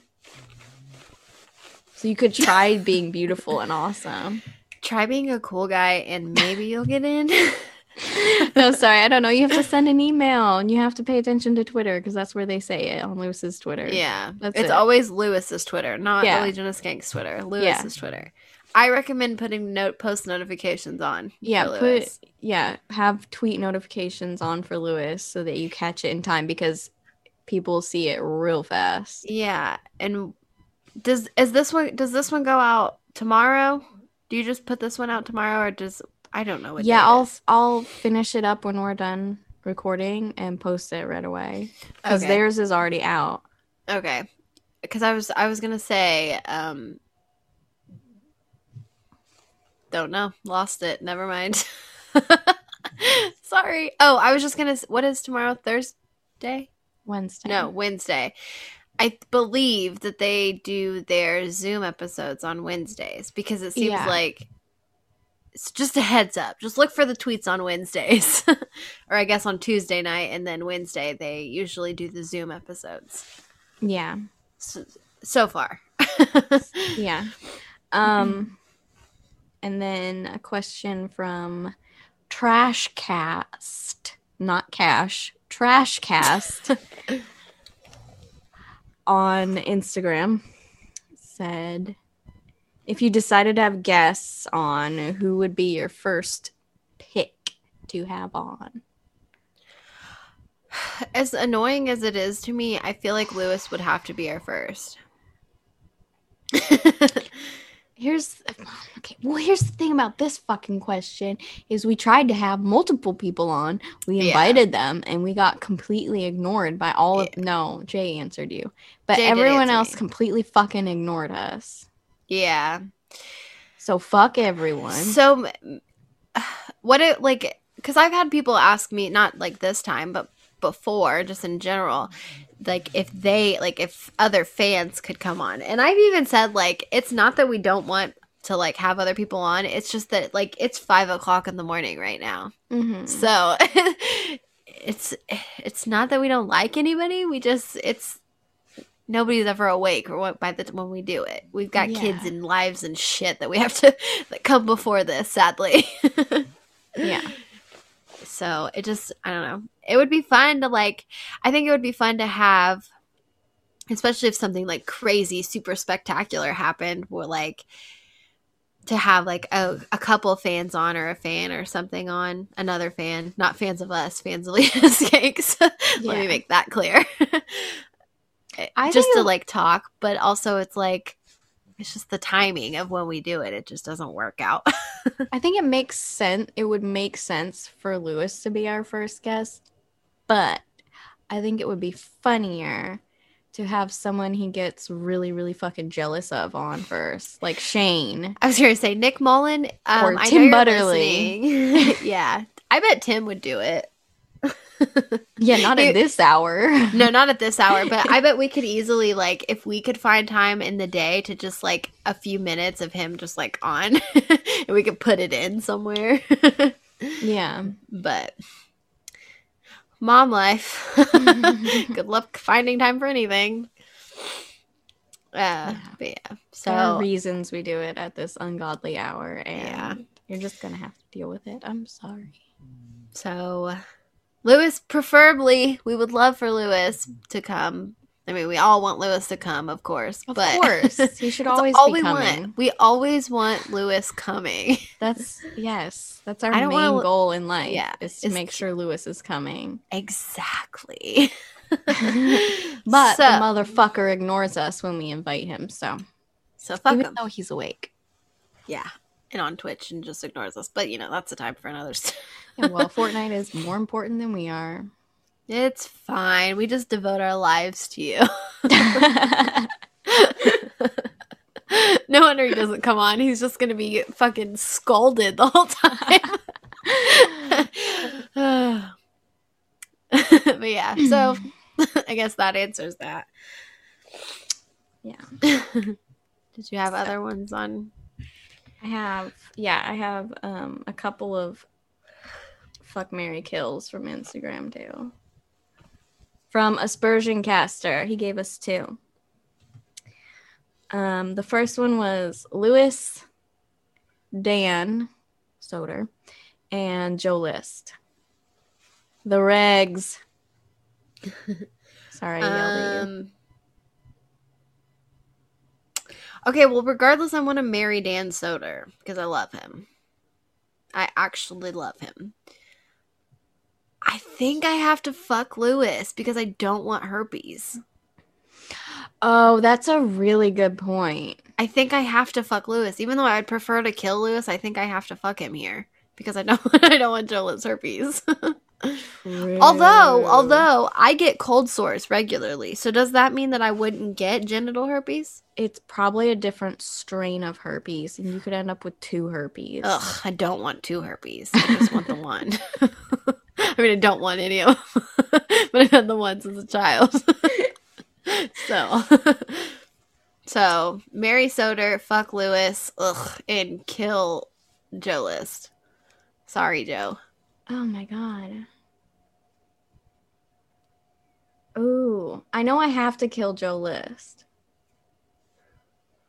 So you could try being beautiful and awesome. Try being a cool guy and maybe you'll get in. no, sorry, I don't know. You have to send an email and you have to pay attention to Twitter because that's where they say it on Luis's Twitter. yeah. That's it's it. always Luis's Twitter, not Yeah. the Legion of Skanks Twitter. Luis's Twitter. I recommend putting note post notifications on. Yeah, for put yeah, have tweet notifications on for Luis so that you catch it in time because people see it real fast. Yeah, and does is this one does this one go out tomorrow? Do you just put this one out tomorrow, or does I don't know what? yeah, I'll is. I'll finish it up when we're done recording and post it right away because Okay. theirs is already out. Okay. Because I was I was gonna say, um don't know. Lost it. Never mind. Sorry. Oh, I was just gonna what is tomorrow? Thursday? Wednesday. No, Wednesday. I believe that they do their Zoom episodes on Wednesdays because it seems Yeah. like it's just a heads up. Just look for the tweets on Wednesdays, or I guess on Tuesday night, and then Wednesday they usually do the Zoom episodes. Yeah. So, so far, Yeah. Um and then a question from Trashcast, not cash, Trashcast on Instagram said if you decided to have guests on, who would be your first pick to have on? as annoying as it is to me, I feel like Luis would have to be our first. Here's okay. Well, here's the thing about this fucking question is we tried to have multiple people on. We Yeah. invited them and we got completely ignored by all of no, Jay answered you. But Jay everyone else me. completely fucking ignored us. yeah. So fuck everyone. So, what it like? Because I've had people ask me, not like this time, but before, just in general, like if they, like if other fans could come on, and I've even said like it's not that we don't want to like have other people on. It's just that like it's five o'clock in the morning right now, Mhm. so it's it's not that we don't like anybody. We just it's nobody's ever awake or what by the when we do it. We've got kids and lives and shit that we have to that come before this. Sadly, Yeah. So it just I don't know. It would be fun to like. I think it would be fun to have. Especially if something like crazy, super spectacular happened, where like to have like a, a couple fans on or a fan or something on another fan not fans of us fans of Lena's cakes let me make that clear I just to like talk but also it's like it's just the timing of when we do it it just doesn't work out I think it makes sense. It would make sense for Luis to be our first guest, but I think it would be funnier to have someone he gets really, really fucking jealous of on first, like Shane. i was gonna say nick mullen um, Or Tim Butterly. yeah i bet tim would do it Yeah, not at this hour. No, not at this hour, but I bet we could easily like if we could find time in the day to just like a few minutes of him just like on and we could put it in somewhere. yeah. but mom life. Good luck finding time for anything. Uh, Yeah. but yeah. There are So reasons we do it at this ungodly hour, and Yeah. you're just gonna have to deal with it. I'm sorry. so Luis preferably we would love for Luis to come. I mean, we all want Luis to come, of course. Of but course, he should always all be we coming. want. We always want Luis coming. That's yes, that's our main wanna- goal in life. Yeah, is to is make sure Luis is coming. exactly. But so, the motherfucker ignores us when we invite him. So so fuck even him. though he's awake, Yeah, and on Twitch and just ignores us. But you know that's a time for another. Yeah, well, Fortnite is more important than we are. it's fine. We just devote our lives to you. no wonder he doesn't come on. He's just gonna be fucking scolded the whole time. but yeah, so I guess that answers that. yeah, Did you have So- other ones on? I have. Yeah, I have um a couple of fuck Mary kills from Instagram too. From Aspersion Caster, he gave us two. Um, the first one was Luis, Dan, Soder, and Joe List. The regs. Sorry, I yelled at you. Um, okay, well, regardless, I want to marry Dan Soder because I love him. I actually love him. I think I have to fuck Luis because I don't want herpes. Oh, that's a really good point. I think I have to fuck Luis, even though I'd prefer to kill Luis. I think I have to fuck him here because I don't. I don't want Joel's herpes. although, True. although I get cold sores regularly, so does that mean that I wouldn't get genital herpes? it's probably a different strain of herpes, and you could end up with two herpes. Ugh, I don't want two herpes. I just want the one. I mean, I don't want any of them, but I've had the one since a child. so, so Mary Soder, fuck Luis, ugh, and kill Joe List. Sorry, Joe. Oh my god. Ooh, I know I have to kill Joe List.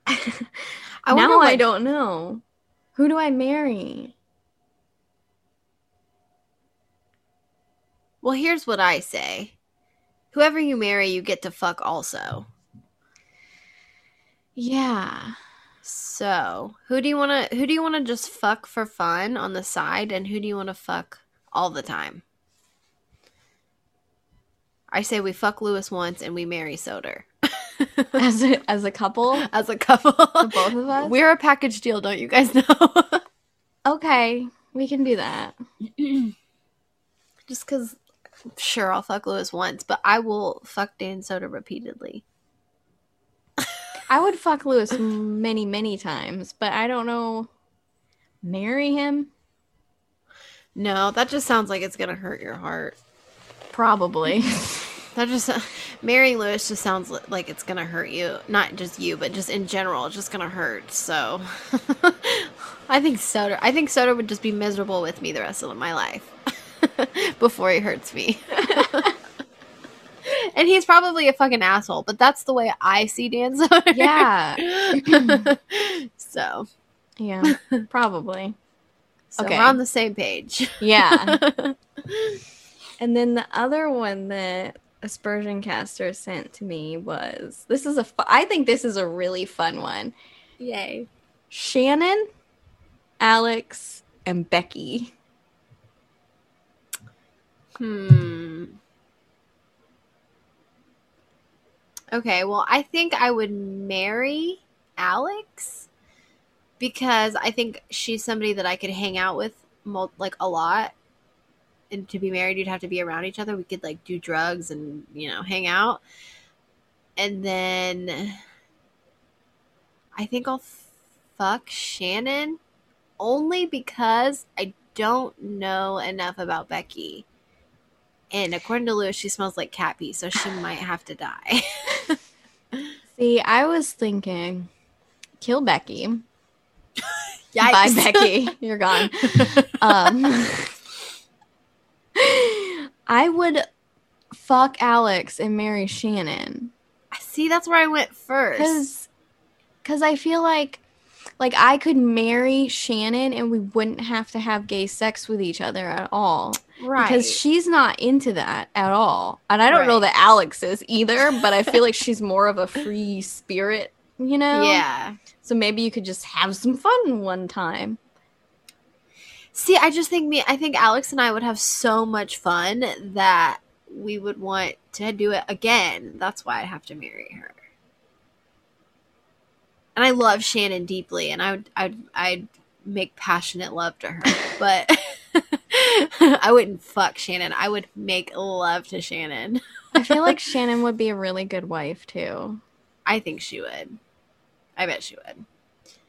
I now I don't know. Who do I marry? Well, here's what I say. Whoever you marry, you get to fuck also. Yeah. So, who do you want to who do you want to just fuck for fun on the side and who do you want to fuck all the time? I say we fuck Luis once and we marry Soder. As a as a couple, As a couple. the both of us. We're a package deal, don't you guys know? okay, we can do that. just cuz sure I'll fuck Luis once, but I will fuck Dan Soder repeatedly. I would fuck Luis many many times, but I don't know. Marry him? No, that just sounds like it's going to hurt your heart. Probably. That just Mary Luis just sounds like it's gonna hurt you. Not just you, but just in general, it's just gonna hurt. So, I think Soder. I think Soder would just be miserable with me the rest of my life before he hurts me. and he's probably a fucking asshole, but that's the way I see Dan Soder. yeah. so, Yeah. Probably. So Okay. we're on the same page. Yeah. And then the other one that Aspersion Caster sent to me was this is a fu- I think this is a really fun one. Yay. Shannon, Alex, and Becky. Hmm. Okay, well, I think I would marry Alex because I think she's somebody that I could hang out with like a lot. And to be married, you'd have to be around each other. We could like do drugs and, you know, hang out. And then I think I'll fuck Shannon only because I don't know enough about Becky. And according to Luis, she smells like cat pee, so she might have to die. See, I was thinking kill Becky. Yikes. Bye Becky. You're gone. Um I would fuck Alex and marry Shannon. See, that's where I went first. Cause, cause I feel like, like I could marry Shannon and we wouldn't have to have gay sex with each other at all. Right. Because she's not into that at all, and I don't know that Alex is either. But I feel like she's more of a free spirit, you know. yeah. So maybe you could just have some fun one time. See, I just think me I think Alex and I would have so much fun that we would want to do it again. That's why I'd have to marry her. And I love Shannon deeply and I would I'd I'd make passionate love to her. But I wouldn't fuck Shannon. I would make love to Shannon. I feel like Shannon would be a really good wife too. I think she would. I bet she would.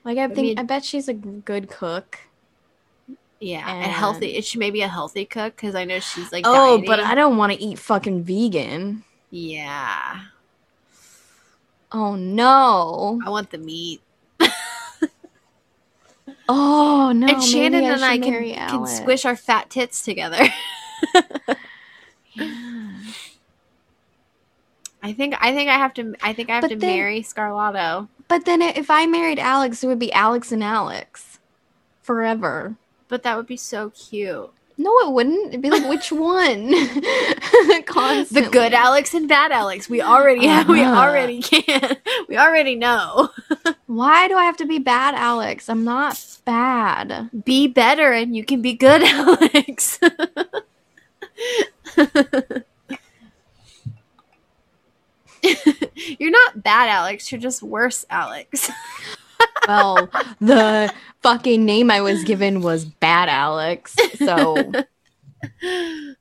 Like I But think me- I bet she's a good cook. Yeah, and, And- healthy. She maybe a healthy cook? Because I know she's like. Oh, but. I don't want to eat fucking vegan. Yeah, Oh no. I want the meat. Oh no. and Shannon maybe and I can, can squish our fat tits together. Yeah. I think. I think I have to. I think I have But to then- marry Scarlato. But then if I married Alex, it would be Alex and Alex forever. But that would be so cute. No, it wouldn't. It'd be like which one? Constantly. The good Alex and bad Alex. We already have. We Uh-huh. already can. We already know. Why do I have to be bad, Alex? I'm not bad. Be better, and you can be good, Alex. You're not bad, Alex. You're just worse, Alex. Well, the fucking name I was given was Bad Alex. So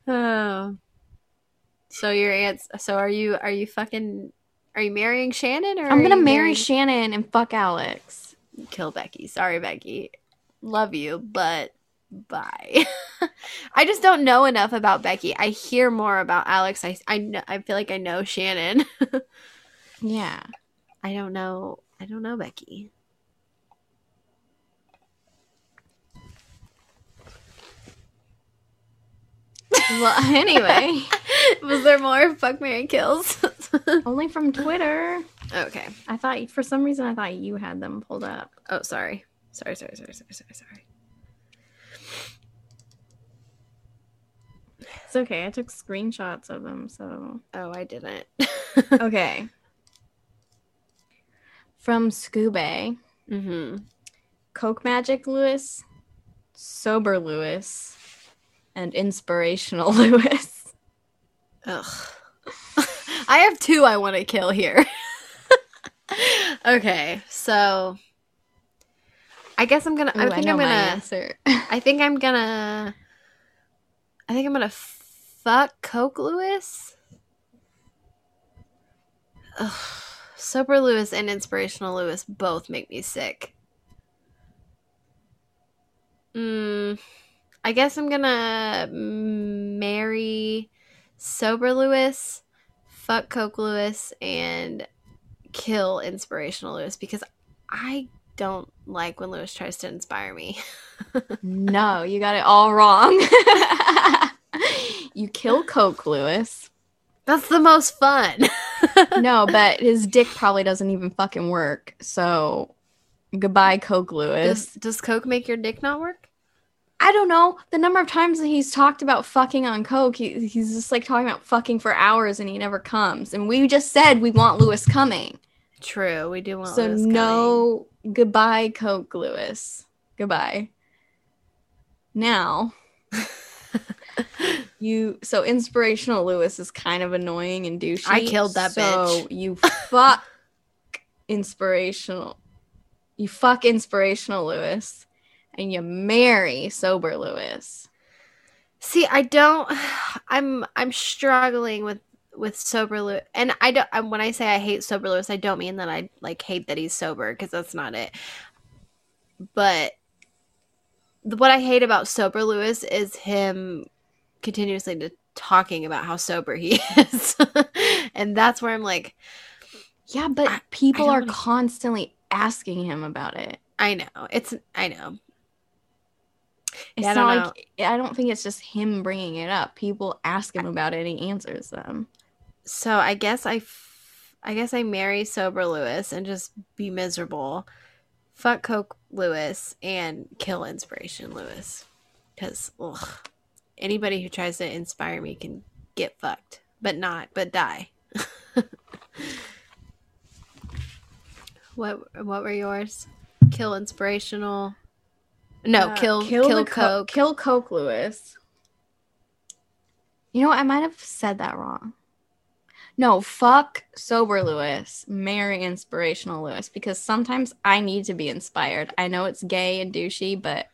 oh. So your aunt's. So are you? Are you fucking? Are you marrying Shannon or I'm gonna marry marrying- Shannon and fuck Alex. kill Becky. Sorry, Becky. Love you, but bye. I just don't know enough about Becky. I hear more about Alex. I I know, I feel like I know Shannon. yeah. I don't know. I don't know Becky. well, anyway, was there more fuck Mary kills? Only from Twitter. Okay. I thought for some reason I thought you had them pulled up. Oh, sorry. Sorry, sorry, sorry, sorry, sorry, sorry. It's okay. I took screenshots of them, so Oh, I didn't. okay. From Scooby, mm-hmm. Coke Magic Luis, Sober Luis, and Inspirational Luis. Ugh. I have two I want to kill here. okay, so I guess I'm gonna. I Ooh, think know I'm gonna. answer. I think I'm gonna. I think I'm gonna fuck Coke Luis. Ugh. Sober Luis and Inspirational Luis both make me sick. Mm, I guess I'm gonna marry Sober Luis, fuck Coke Luis, and kill Inspirational Luis because I don't like when Luis tries to inspire me. no, you got it all wrong. you kill Coke Luis. That's the most fun. No, but his dick probably doesn't even fucking work. So goodbye, Coke Luis. Does, does Coke make your dick not work? I don't know the number of times that he's talked about fucking on coke. He, he's just like talking about fucking for hours, and he never comes. And we just said we want Luis coming, True, we do want so Luis coming. no goodbye, Coke Luis. Goodbye. Now, you so inspirational Luis is kind of annoying and douchey. I killed that so bitch. you fuck inspirational. You fuck inspirational Luis, and you marry sober Luis. See, I don't. I'm I'm struggling with with sober Luis, and I don't. I, when I say I hate sober Luis, I don't mean that I like hate that he's sober because that's not it. But what I hate about sober Luis is him continuously to talking about how sober he is, and that's where I'm like, Yeah, but I- people don't are wanna- constantly asking him about it. I know it's I know. It's Yeah, not don't like I don't think it's just him bringing it up. People ask him about it, and he answers them. So I guess I, f- I guess I marry sober Luis and just be miserable. Fuck Coke Luis and kill Inspiration Lewis, because ugh, anybody who tries to inspire me can get fucked, but not, but die. what what were yours? Kill inspirational. No, Uh, kill kill, the Co- Coke. kill Coke Luis. You know. I might have said that wrong. No, fuck sober Luis, marry inspirational Luis because sometimes I need to be inspired. I know it's gay and douchey, but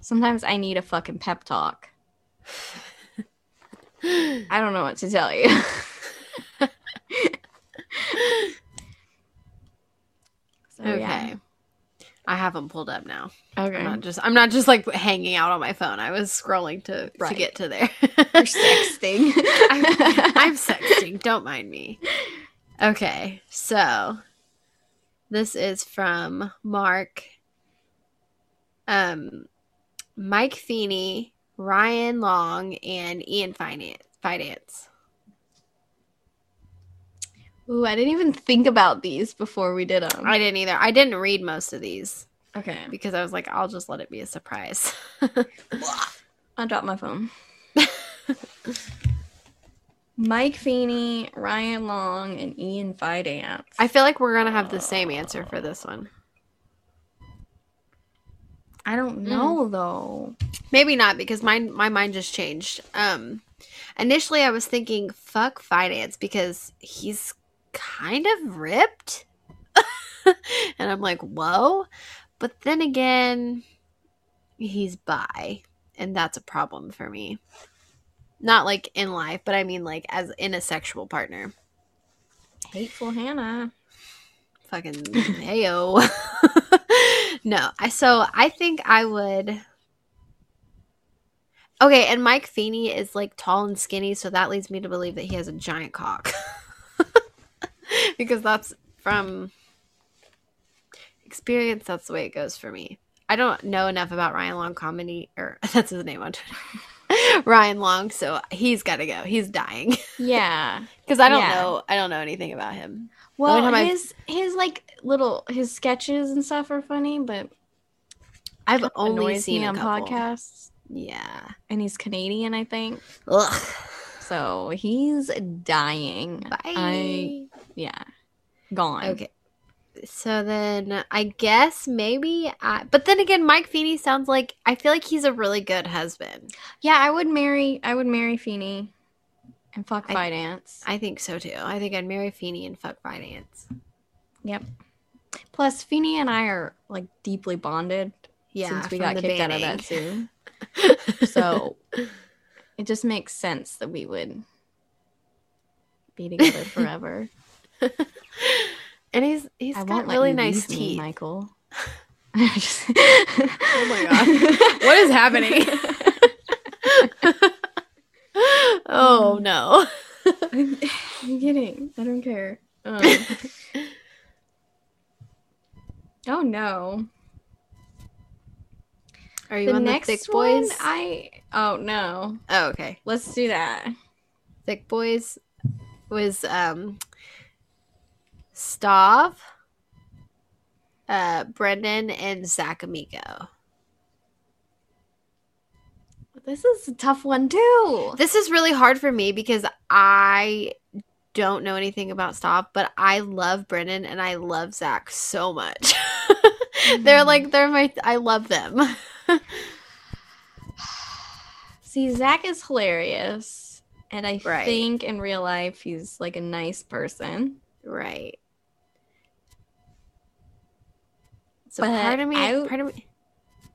sometimes I need a fucking pep talk. I don't know what to tell you. so, okay. yeah. I have them pulled up now. Okay. I'm not just I'm not just like hanging out on my phone. I was scrolling to to get to there. You're sexting. I'm, I'm sexting. Don't mind me. Okay, so this is from Mark, um, Mike Feeney, Ryan Long, and Ian Fidance. Finance. Ooh, I didn't even think about these before we did them. I didn't either. I didn't read most of these okay. because I was like, I'll just let it be a surprise. I dropped my phone. Mike Feeney, Ryan Long, and Ian Fidance. I feel like we're gonna have the same answer for this one. I don't know though. Maybe not because my my mind just changed. Um initially I was thinking fuck Fidance because he's kind of ripped. and I'm like, "Whoa." But then again, he's bi, and that's a problem for me. Not like in life, but I mean like as in a sexual partner. Hateful Hannah. Fucking heyo. no, I so I think I would Okay, and Mike Feeney is like tall and skinny, so that leads me to believe that he has a giant cock. because that's from experience, that's the way it goes for me. I don't know enough about Ryan Long comedy or that's his name on Twitter. Ryan Long, so he's got to go. He's dying Yeah. because I don't Yeah. know. I don't know anything about him. Well, time I- his his like little his sketches and stuff are funny, but I've only seen on podcasts. Yeah. And he's Canadian, I think. Ugh. So he's dying. Bye. I yeah. Gone. Okay. So then I guess maybe I but then again Mike Feeney sounds like I feel like he's a really good husband. Yeah, I would marry I would marry Feeney and fuck I- Fidance. I think so too. I think I'd marry Feeney and fuck Fidance. Yep. Plus Feeney and I are like deeply bonded Yeah. since we got kicked out of that banning. zoo. So it just makes sense that we would be together forever. and he's he's I got really nice leave me, teeth. Michael. oh my God. What is happening? oh no. I'm kidding. I don't care. Um, oh no. Are you The on next the thick one, boys? I oh no. oh, okay. Let's do that. Thick boys was um Stav, uh Brendan and Zach Amico. This is a tough one too. This is really hard for me because I don't know anything about Stav, but I love Brendan and I love Zach so much. they're like they're my I love them. See, Zach is hilarious, and I Right. think in real life he's like a nice person. right. So But part of me I- part of me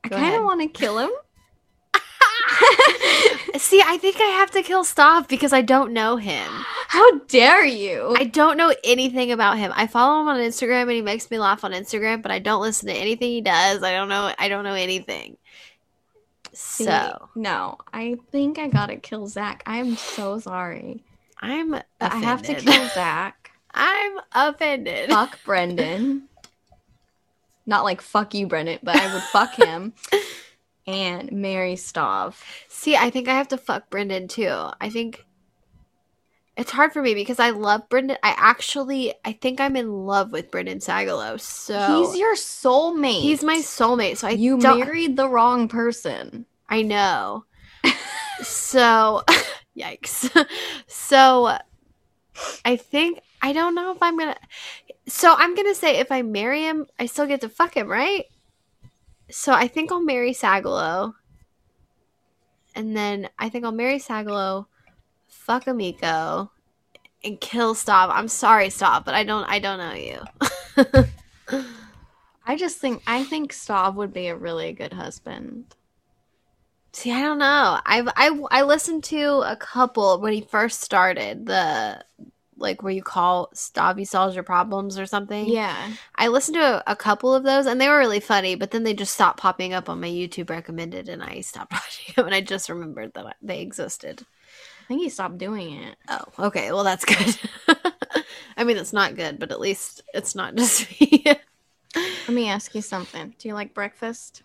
I kind of want to kill him. See, I think I have to kill Stav because I don't know him. How dare you? I don't know anything about him. I follow him on Instagram and he makes me laugh on Instagram, but I don't listen to anything he does. I don't know I don't know anything. See, So no, I think I gotta kill Zach. I'm so sorry. I'm But I have to kill Zach. I'm offended. fuck Brendan. Not like fuck you, Brendan, but I would fuck him and marry Stav. See, I think I have to fuck Brendan too. I think it's hard for me because I love Brendan. I actually I think I'm in love with Brendan Sagalow. So He's your soulmate. he's my soulmate. So I you married the wrong person. I know. so, yikes. So, I think I don't know if I'm gonna. So I'm gonna say if I marry him, I still get to fuck him, right? So I think I'll marry Sagalow, and then I think I'll marry Sagalow, fuck Amico, and kill Stav. I'm sorry, Stav, but I don't. I don't know you. I just think I think Stav would be a really good husband. See, I don't know. I've I I listened to a couple when he first started the like where you call Stavi solves your problems or something. Yeah. I listened to a, a couple of those and they were really funny, but then they just stopped popping up on my YouTube recommended and I stopped watching them and I just remembered that I- they existed. I think he stopped doing it. Oh, okay. Well, that's good. I mean, it's not good, but at least it's not just me. Let me ask you something. Do you like breakfast?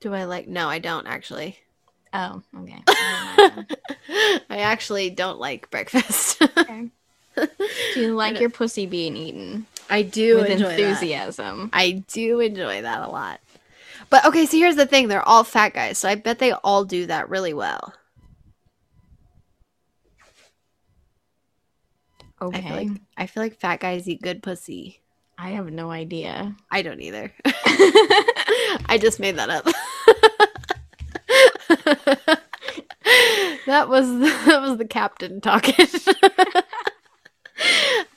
Do I like? No, I don't actually. Oh, okay. I actually don't like breakfast. okay. Do you like your pussy being eaten I do with enjoy that. enthusiasm? I do enjoy that a lot. But okay, so here's the thing: they're all fat guys, so I bet they all do that really well. Okay. I feel like I feel like fat guys eat good pussy. I have no idea. I don't either. I just made that up. that was that was the captain talking.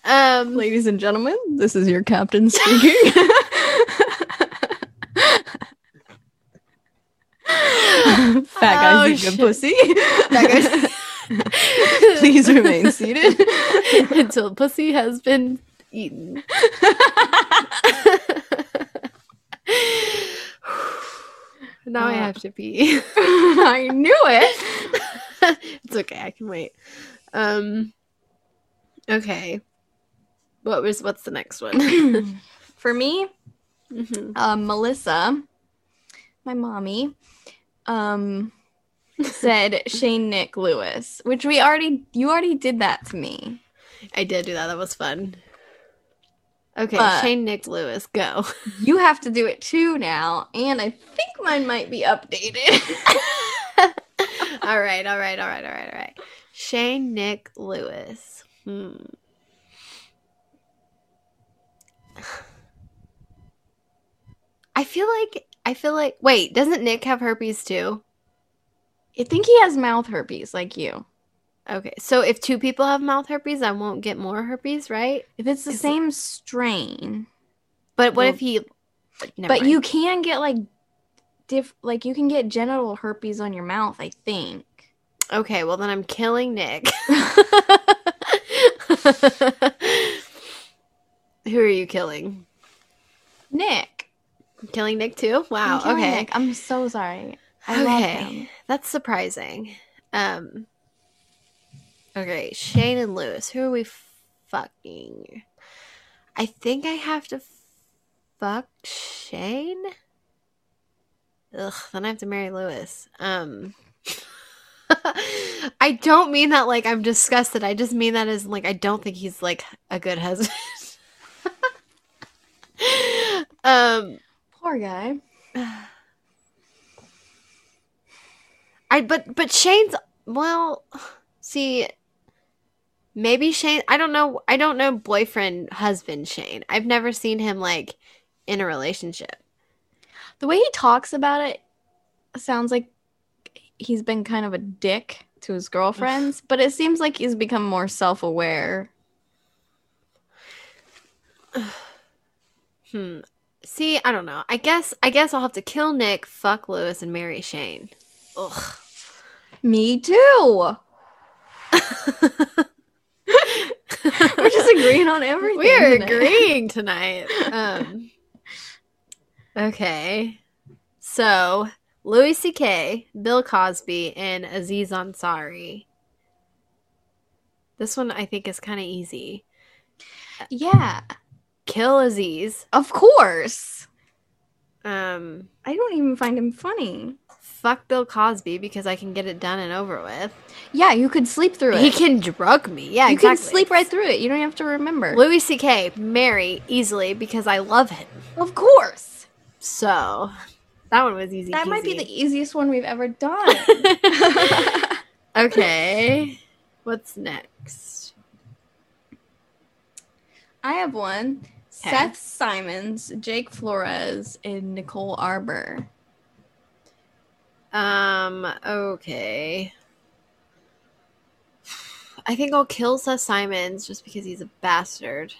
um, Ladies and gentlemen, this is your captain speaking. Fat guys Oh, eat good pussy. Fat guys- Please remain seated. until pussy has been eaten. Now I Uh. have to pee. I knew it. it's okay, I can wait. Um okay. What was what's the next one? For me, Mhm. um, Melissa, my mommy, um, said Shane Nick Luis, which we already you already did that to me. I did do that. That was fun. Okay, But- Shane Nick Luis, go. You have to do it too now, and I think mine might be updated. all right, all right, all right, all right, all right. Shane Nick Luis. Hmm. I feel like I feel like wait, doesn't Nick have herpes too? I think he has mouth herpes like you. Okay, so if two people have mouth herpes, I won't get more herpes, right? If it's the Is it- same strain, But what Well, if he? Never but mind. you can get like diff like you can get genital herpes on your mouth, I think. Okay, well then I'm killing Nick. Who are you killing? Nick. Killing Nick too? Wow. I'm okay. Nick. I'm so sorry. I love okay. him. That's surprising. Um Okay, Shane and Luis. Who are we fucking? I think I have to fuck Shane. Ugh, then I have to marry Luis. Um I don't mean that like I'm disgusted. I just mean that as like I don't think he's like a good husband. um Poor guy. I but but Shane's well, see, maybe Shane. I don't know. I don't know boyfriend husband Shane. I've never seen him like in a relationship. The way he talks about it sounds like he's been kind of a dick to his girlfriends, but it seems like he's become more self-aware. Hmm. See, I don't know. I guess I guess I'll have to kill Nick, fuck Luis, and marry Shane. Ugh. Me too. Just agreeing on everything. We're today. agreeing tonight. Um, okay. So, Louis C.K., Bill Cosby, and Aziz Ansari. This one I think is kind of easy. Yeah, Kill Aziz. of course. Um, I don't even find him funny. Fuck Bill Cosby because I can get it done and over with. Yeah, you could sleep through it. He can drug me. Yeah, you exactly. can sleep right through it. You don't have to remember. Louis C.K. marry easily because I love him. of course. So, that one was easy. That might be the easiest one we've ever done. okay. What's next? I have one. Seth Simons, Jake Flores, and Nicole Arbour. Um, okay. I think I'll kill Seth Simons just because he's a bastard.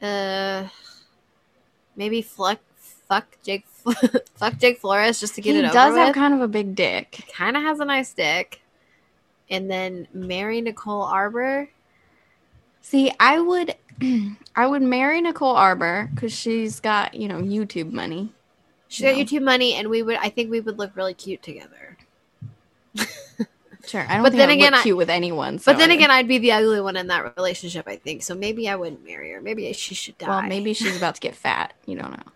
Uh maybe fuck fuck Jake fuck Jake Flores just to get he it over. He does have with. kind of a big dick. kind of has a nice dick. And then marry Nicole Arbour. See, I would, I would marry Nicole Arbour because she's got you know YouTube money. She's got No. YouTube money and we would I think we would look really cute together. Sure, I don't But think then I again, I- cute with anyone. So But then I- again, I'd be the ugly one in that relationship, I think. So maybe I wouldn't marry her. Maybe she should die. well, maybe she's about to get fat. You don't know.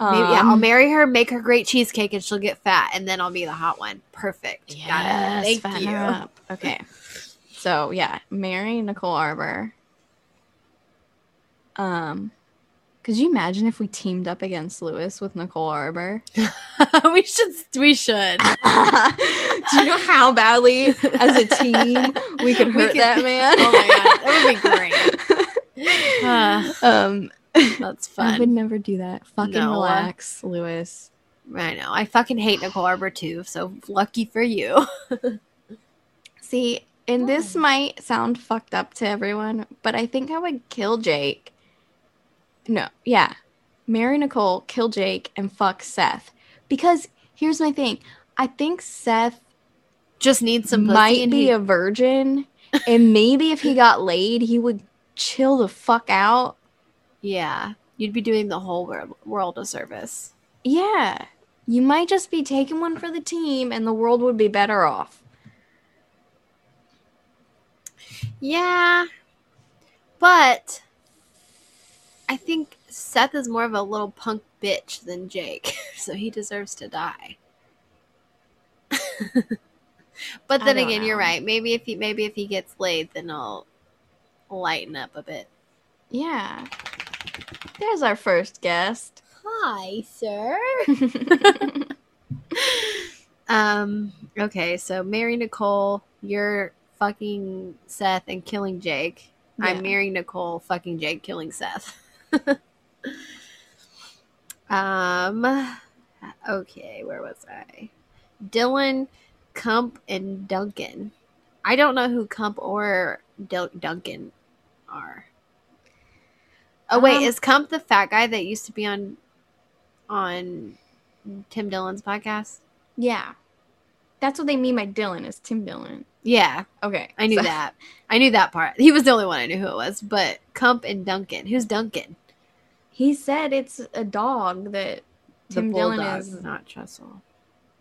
Maybe, yeah, I'll Um, marry her, make her great cheesecake, and she'll get fat, and then I'll be the hot one. Perfect. Got it. Thank you. up. Okay. So yeah, marry Nicole Arbour. Um, could you imagine if we teamed up against Luis with Nicole Arbour? we should. We should. Do you know how badly, as a team, we could We hurt could- that man? Oh my god, that would be great. Ah, um, that's fun. I would never do that. Fucking No. relax, Luis. I know. I fucking hate Nicole Arbour too. So lucky for you. See, and this might sound fucked up to everyone, but I think I would kill Jake. No, yeah. Marry Nicole, kill Jake, and fuck Seth. Because here's my thing. I think Seth Just needs some might be he- a virgin, and maybe if he got laid, he would chill the fuck out. Yeah, you'd be doing the whole world, world a service. Yeah. You might just be taking one for the team, and the world would be better off. Yeah. But I think Seth is more of a little punk bitch than Jake, so he deserves to die. but then again, you're right. Maybe if he maybe if he gets laid, then I'll lighten up a bit. Yeah. There's our first guest. Hi, sir. um. Okay, so marry Nicole. You're fucking Seth and killing Jake. Yeah. I'm marrying Nicole, fucking Jake, killing Seth. um. Okay, where was I? Dillon, Cump, and Duncan. I don't know who Cump or Dil- Duncan are. Oh wait, Um, is Cump the fat guy that used to be on on Tim Dillon's podcast? yeah. That's what they mean by Dylan is Tim Dillon. Yeah, Okay. I knew so- that. I knew that part. He was the only one I knew who it was. But Cump and Duncan. Who's Duncan? He said it's a dog that The Tim bulldog, is not Trestle.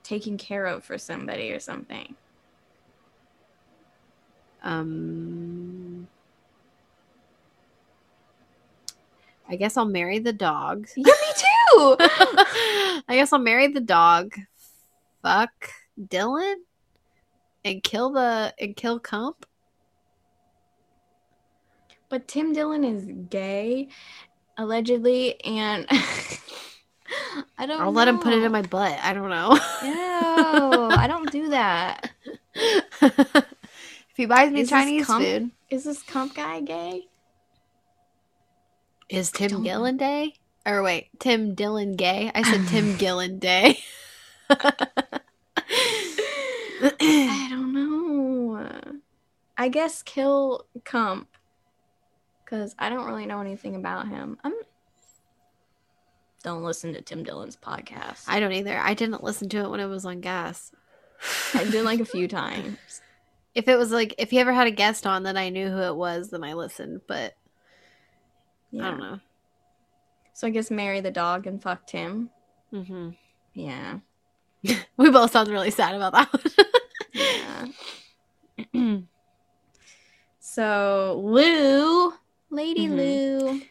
taking care of for somebody or something. Um, I guess I'll marry the dog. Yeah, me too. I guess I'll marry the dog. Fuck Dillon, and kill the and kill Comp? but Tim Dillon is gay, allegedly, and I don't. I'll let him put it in my butt. I don't know. Ew, I don't do that. if he buys me Is Chinese Cump? food, Is this comp guy gay? is Tim know. Gillen Day? Or wait, Tim Dillon gay? I said Tim Gillen Day. I don't know. I guess kill Cump because I don't really know anything about him. I'm. Don't listen to Tim Dillon's podcast. I, don't either. I didn't listen to it when it was on gas. I did like a few times. If it was like if he ever had a guest on that I knew who it was, then I listened. But Yeah. I don't know. So I guess marry the dog and fuck Tim. hmm Yeah. We both sound really sad about that Yeah. So Lou, Lady Mhm. Lou.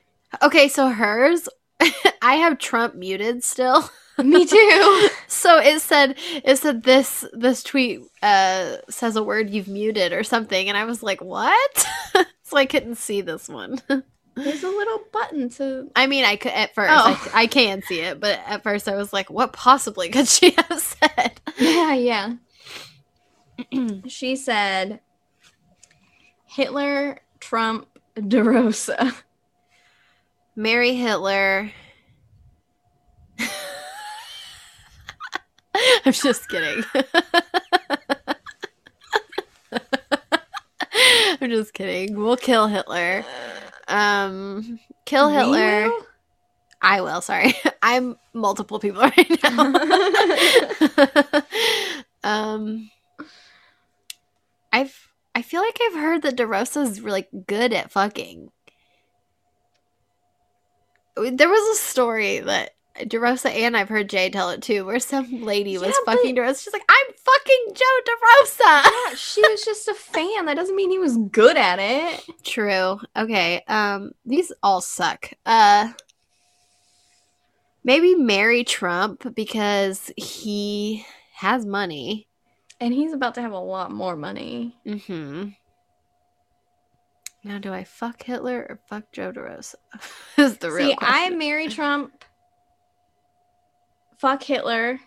okay, so hers, I have Trump muted still. Me too. So it said it said this this tweet uh says a word you've muted or something, and I was like, what? so I couldn't see this one. There's a little button to. I mean, I could at first. Oh. I, I can see it, but at first I was like, what possibly could she have said? Yeah, yeah. she said Hitler, Trump, DeRosa. Marry Hitler. I'm just kidding. I'm just kidding. We'll kill Hitler. Um, kill Hitler. Will? I will. Sorry, I'm multiple people right now. um, I've I feel like I've heard that DeRosa's really good at fucking. There was a story that DeRosa and I've heard Jay tell it too, where some lady was Yeah, but- fucking DeRosa. She's like, "I'm fucking Joe DeRosa." Yeah, she was just a fan. That doesn't mean he was good at it. True. Okay. Um, these all suck. Uh, maybe marry Trump because he has money. And he's about to have a lot more money. Mm-hmm. Now, do I fuck Hitler or fuck Joe DeRosa? is the real See, I question. marry Trump, fuck Hitler,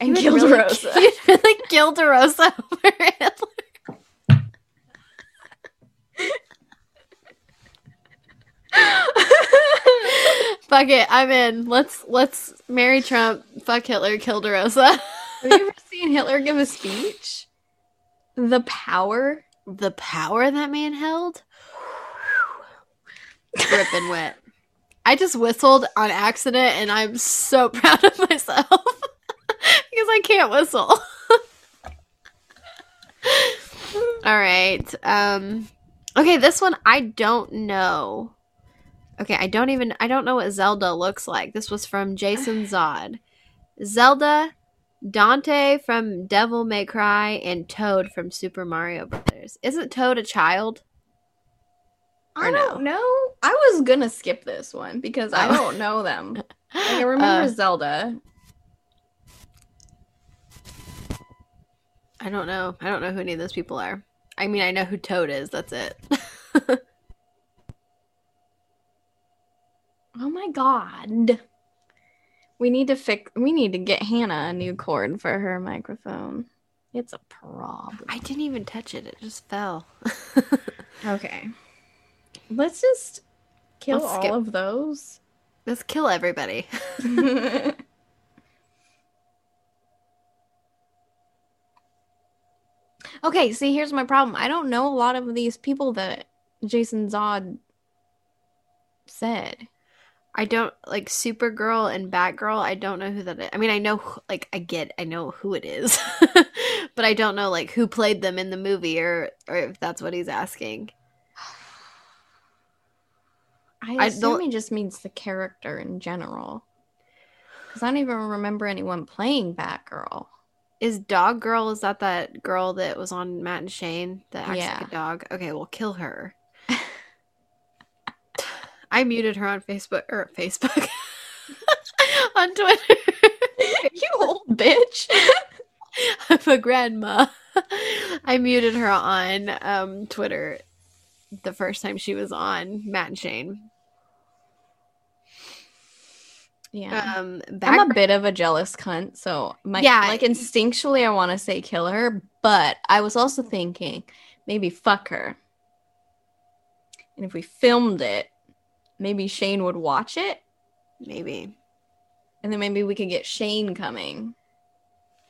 and would kill really- really kill over Hitler. Fuck it, I'm in. Let's let's marry Trump, fuck Hitler, kill DeRosa. Have you ever seen Hitler give a speech? The power. the power that man held. Dripping wet. I just whistled on accident and I'm so proud of myself because I can't whistle. All right. Um okay, this one I don't know. Okay, I don't even I don't know what Zelda looks like. This was from Jason Zod. Zelda, Dante from Devil May Cry, and Toad from Super Mario Brothers. Isn't Toad a child? I don't know. I was gonna skip this one because I Oh. don't know them. Like, I remember Uh, Zelda. I don't know. I don't know who any of those people are. I mean, I know who Toad is. That's it. Oh my god. We need to fix we need to get Hannah a new cord for her microphone. It's a problem. I didn't even touch it. It just fell. Okay. Let's just kill Let's all skip. of those. Let's kill everybody. okay, see here's my problem. I don't know a lot of these people that Jason Zod said. I don't like Supergirl and Batgirl. I don't know who that is. I mean, I know like I get, I know who it is, but I don't know like who played them in the movie or or if that's what he's asking. I I assume don't- he just means the character in general. Because I don't even remember anyone playing Batgirl. Is Dog Girl? Is that that girl that was on Matt and Shane that acts Yeah. like a dog? Okay, well, kill her. I muted her on Facebook or Facebook on Twitter. you old bitch. I'm a grandma. I muted her on um, Twitter the first time she was on Matt and Shane. yeah. Um, I'm a bit of a jealous cunt, so my Yeah. like instinctually I want to say kill her, but I was also thinking maybe fuck her. And if we filmed it, maybe Shane would watch it, maybe and then maybe we could get Shane coming.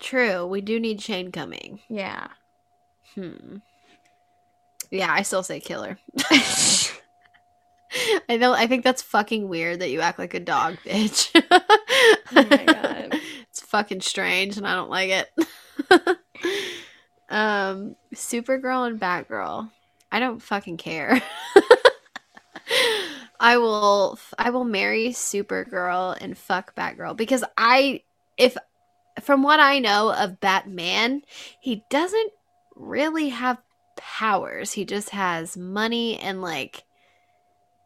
true. We do need Shane coming. Yeah. Hmm. Yeah, I still say killer. I know. I think that's fucking weird that you act like a dog, bitch. Oh my God. it's fucking strange, and I don't like it. um, Supergirl and Batgirl. I don't fucking care. I will. I will marry Supergirl and fuck Batgirl because I, if from what I know of Batman, he doesn't really have powers. He just has money and like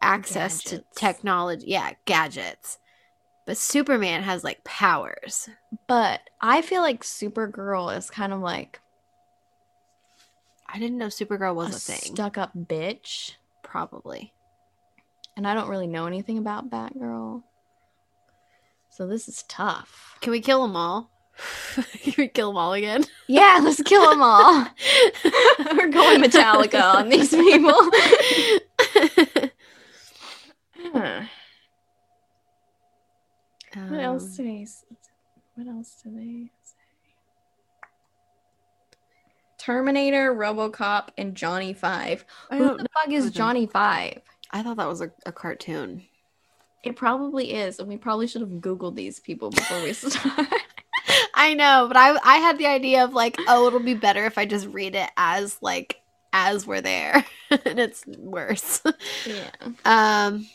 access to technology. Yeah, gadgets. But Superman has like powers. But I feel like Supergirl is kind of like I didn't know Supergirl was a a, thing. stuck up bitch. Probably. And I don't really know anything about Batgirl. So this is tough. Can we kill them all? Can we kill them all again? Yeah, let's kill them all. We're going Metallica on these people. Huh. What else Um, do they? What else do they say? Terminator, RoboCop, and Johnny Five. I Who the know fuck is. Johnny Five? I thought that was a, a cartoon. It probably is, and we probably should have googled these people before we start. I know, but I I had the idea of like, oh, it'll be better if I just read it as like as we're there, and it's worse. yeah. Um,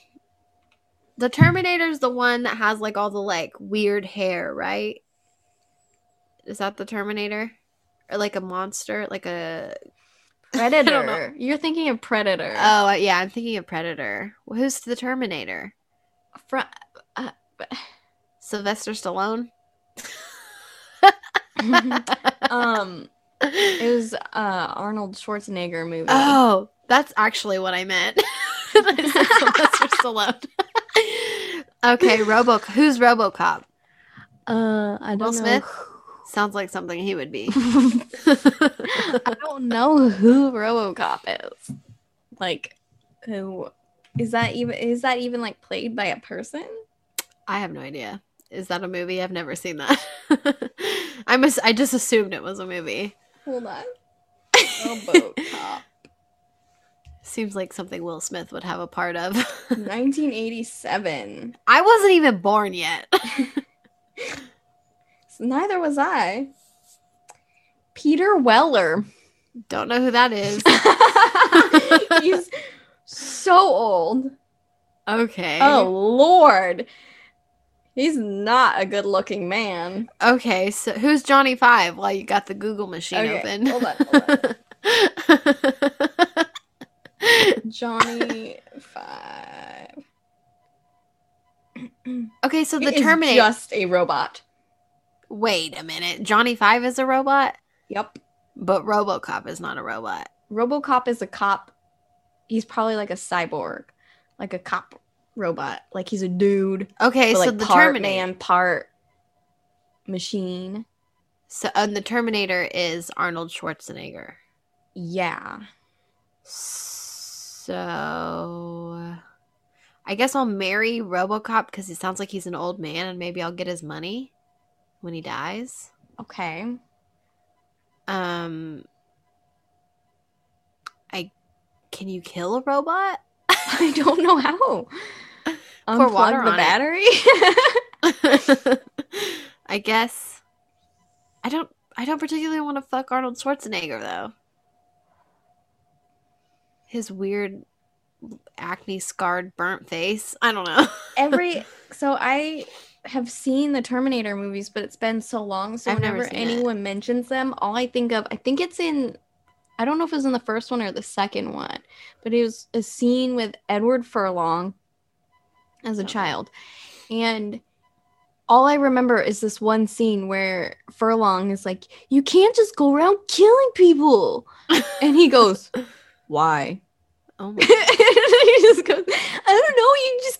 the Terminator's the one that has like all the like weird hair, right? Is that the Terminator, or like a monster, like a. Predator. You're thinking of Predator. Oh yeah, I'm thinking of Predator. Well, who's the Terminator? Fr- Sylvester Stallone. um, it was uh Arnold Schwarzenegger movie. Oh, that's actually what I meant. Sylvester Stallone. okay, Robo. Who's RoboCop? Uh, I don't Will know. Smith? Sounds like something he would be. I don't know who RoboCop is. Like, who is that even? Is that even like played by a person? I have no idea. Is that a movie? I've never seen that. I must. I just assumed it was a movie. Hold on. Seems like something Will Smith would have a part of. 1987. I wasn't even born yet. Neither was I. Peter Weller. Don't know who that is. He's so old. Okay. Oh Lord. He's not a good looking man. Okay. So who's Johnny Five? While you got the Google machine Okay, open. hold on, hold Johnny Five. okay. So the Terminator. just a robot. Wait a minute. Johnny Five is a robot. Yep. But RoboCop is not a robot. RoboCop is a cop. He's probably like a cyborg, like a cop robot. Like he's a dude, Okay, but so like the part Terminator. man, part machine. So and the Terminator is Arnold Schwarzenegger. Yeah. So I guess I'll marry RoboCop because it sounds like he's an old man, and maybe I'll get his money when he dies. Okay. Um, I can you kill a robot? I don't know how. Pour water Unplug the on battery. I guess I don't. I don't particularly want to fuck Arnold Schwarzenegger though. His weird acne scarred burnt face. I don't know. Every so I have seen the Terminator movies, but it's been so long. So I've never whenever seen it. anyone mentions them, all I think of, I think it's in, I don't know if it was in the first one or the second one, but it was a scene with Edward Furlong as a Okay. child, and all I remember is this one scene where Furlong is like, "You can't just go around killing people," and he goes, "Why?" oh my he just goes, I don't know, you just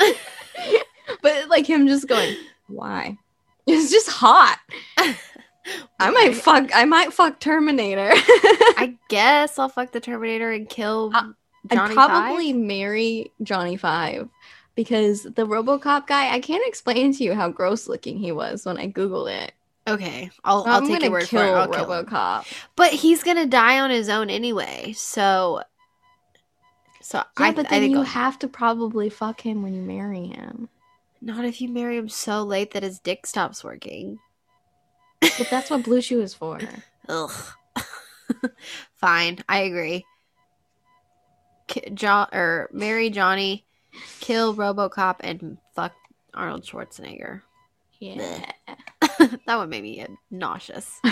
can't. but like him just going, why? It's just hot. I might fuck. I might fuck Terminator. I guess I'll fuck the Terminator and kill I- Johnny I'd probably Five. marry Johnny Five because the RoboCop guy. I can't explain to you how gross looking he was when I googled it. Okay, I'll, So I'll I'm take your word for it. I'll him. RoboCop. But he's gonna die on his own anyway. So, so Yeah, I, but I then think you I'll- have to probably fuck him when you marry him. not if you marry him so late that his dick stops working. But that's what BlueChew is for. Ugh. Fine, I agree. Ki- jo- or marry Johnny, kill RoboCop, and fuck Arnold Schwarzenegger. Yeah. that would make me nauseous.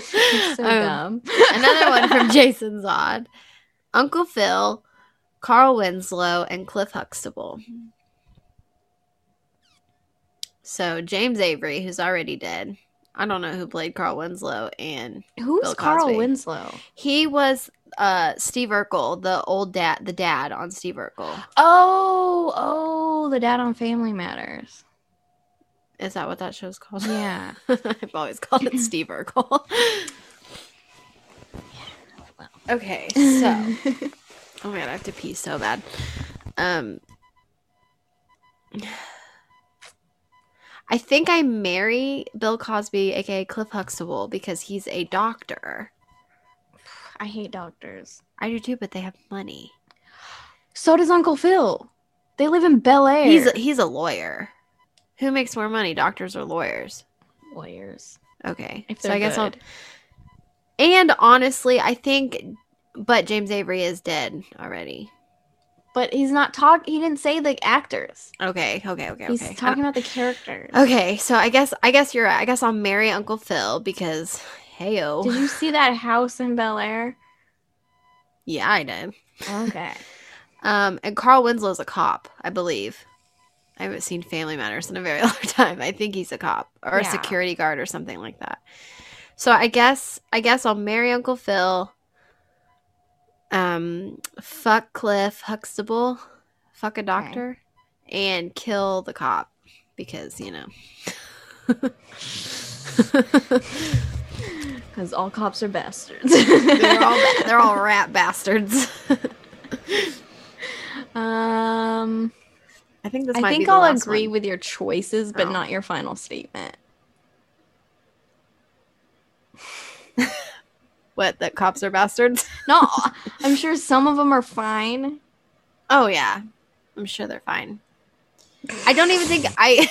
So Um, dumb. Another one from Jason Zod. Uncle Phil, Carl Winslow, and Cliff Huxtable. So James Avery, who's already dead. I don't know who played Carl Winslow, and Who's Carl Winslow? he was uh Steve Urkel, the old dad, the dad on Steve Urkel. Oh, oh, the dad on Family Matters. Is that what that show's called? Yeah. I've always called it Steve Urkel. okay, so Oh my god, I have to pee so bad. Um I think I marry Bill Cosby, aka Cliff Huxtable, because he's a doctor. I hate doctors. I do too, but they have money. So does Uncle Phil. They live in Bel Air. He's a, he's a lawyer. Who makes more money, doctors or lawyers? lawyers. Okay, If so I guess I'll. And honestly, I think, but James Avery is dead already. But he's not talk. He didn't say the actors. Okay, okay, okay, He's okay. talking uh, about the characters. Okay, so I guess I guess you're right. I guess I'll marry Uncle Phil because heyo. Did you see that house in Bel Air? Yeah, I did. Okay. Um, and Carl Winslow's a cop, I believe. I haven't seen Family Matters in a very long time. I think he's a cop or a security guard or something like that. So I guess I guess I'll marry Uncle Phil. Um, fuck Cliff Huxtable, fuck a doctor, and kill the cop because you know. Because all cops are bastards. they're all ba- they're all rat bastards. um, I think this I might be think the I'll last agree one. with your choices, but Oh. not your final statement. what that cops are bastards. No, I'm sure some of them are fine. Oh yeah, I'm sure they're fine. I don't even think I.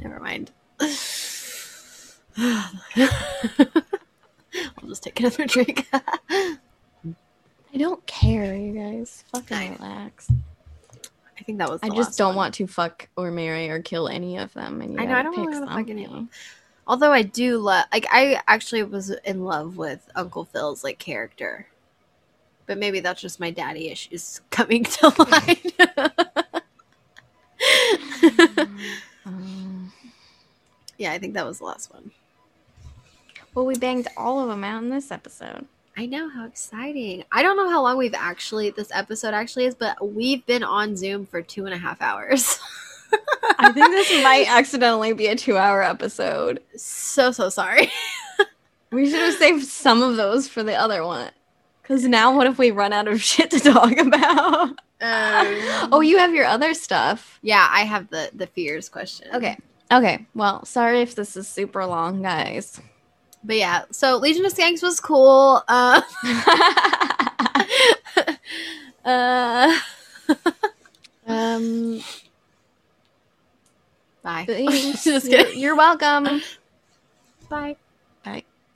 Never mind. I'll just take another drink. I don't care, you guys. I Fucking know. relax. I think that was. I just don't one. want to fuck or marry or kill any of them. And you I know, I don't really wanna fuck any of them. Although I do love, like, I actually was in love with Uncle Phil's like character, but maybe that's just my daddy issues coming to light. Um, yeah, I think that was the last one. Well, we banged all of them out in this episode. I know how exciting. I don't know how long we've actually this episode actually is, but we've been on Zoom for two and a half hours. I think this might accidentally be a two-hour episode. so so sorry. We should have saved some of those for the other one. Because now, what if we run out of shit to talk about? Um, oh, you have your other stuff. yeah, I have the the fears question. Okay. Okay. Well, sorry if this is super long, guys. But yeah, so Legion of Skanks was cool. Uh, uh, um, bye. thanks. You're, you're welcome. Bye.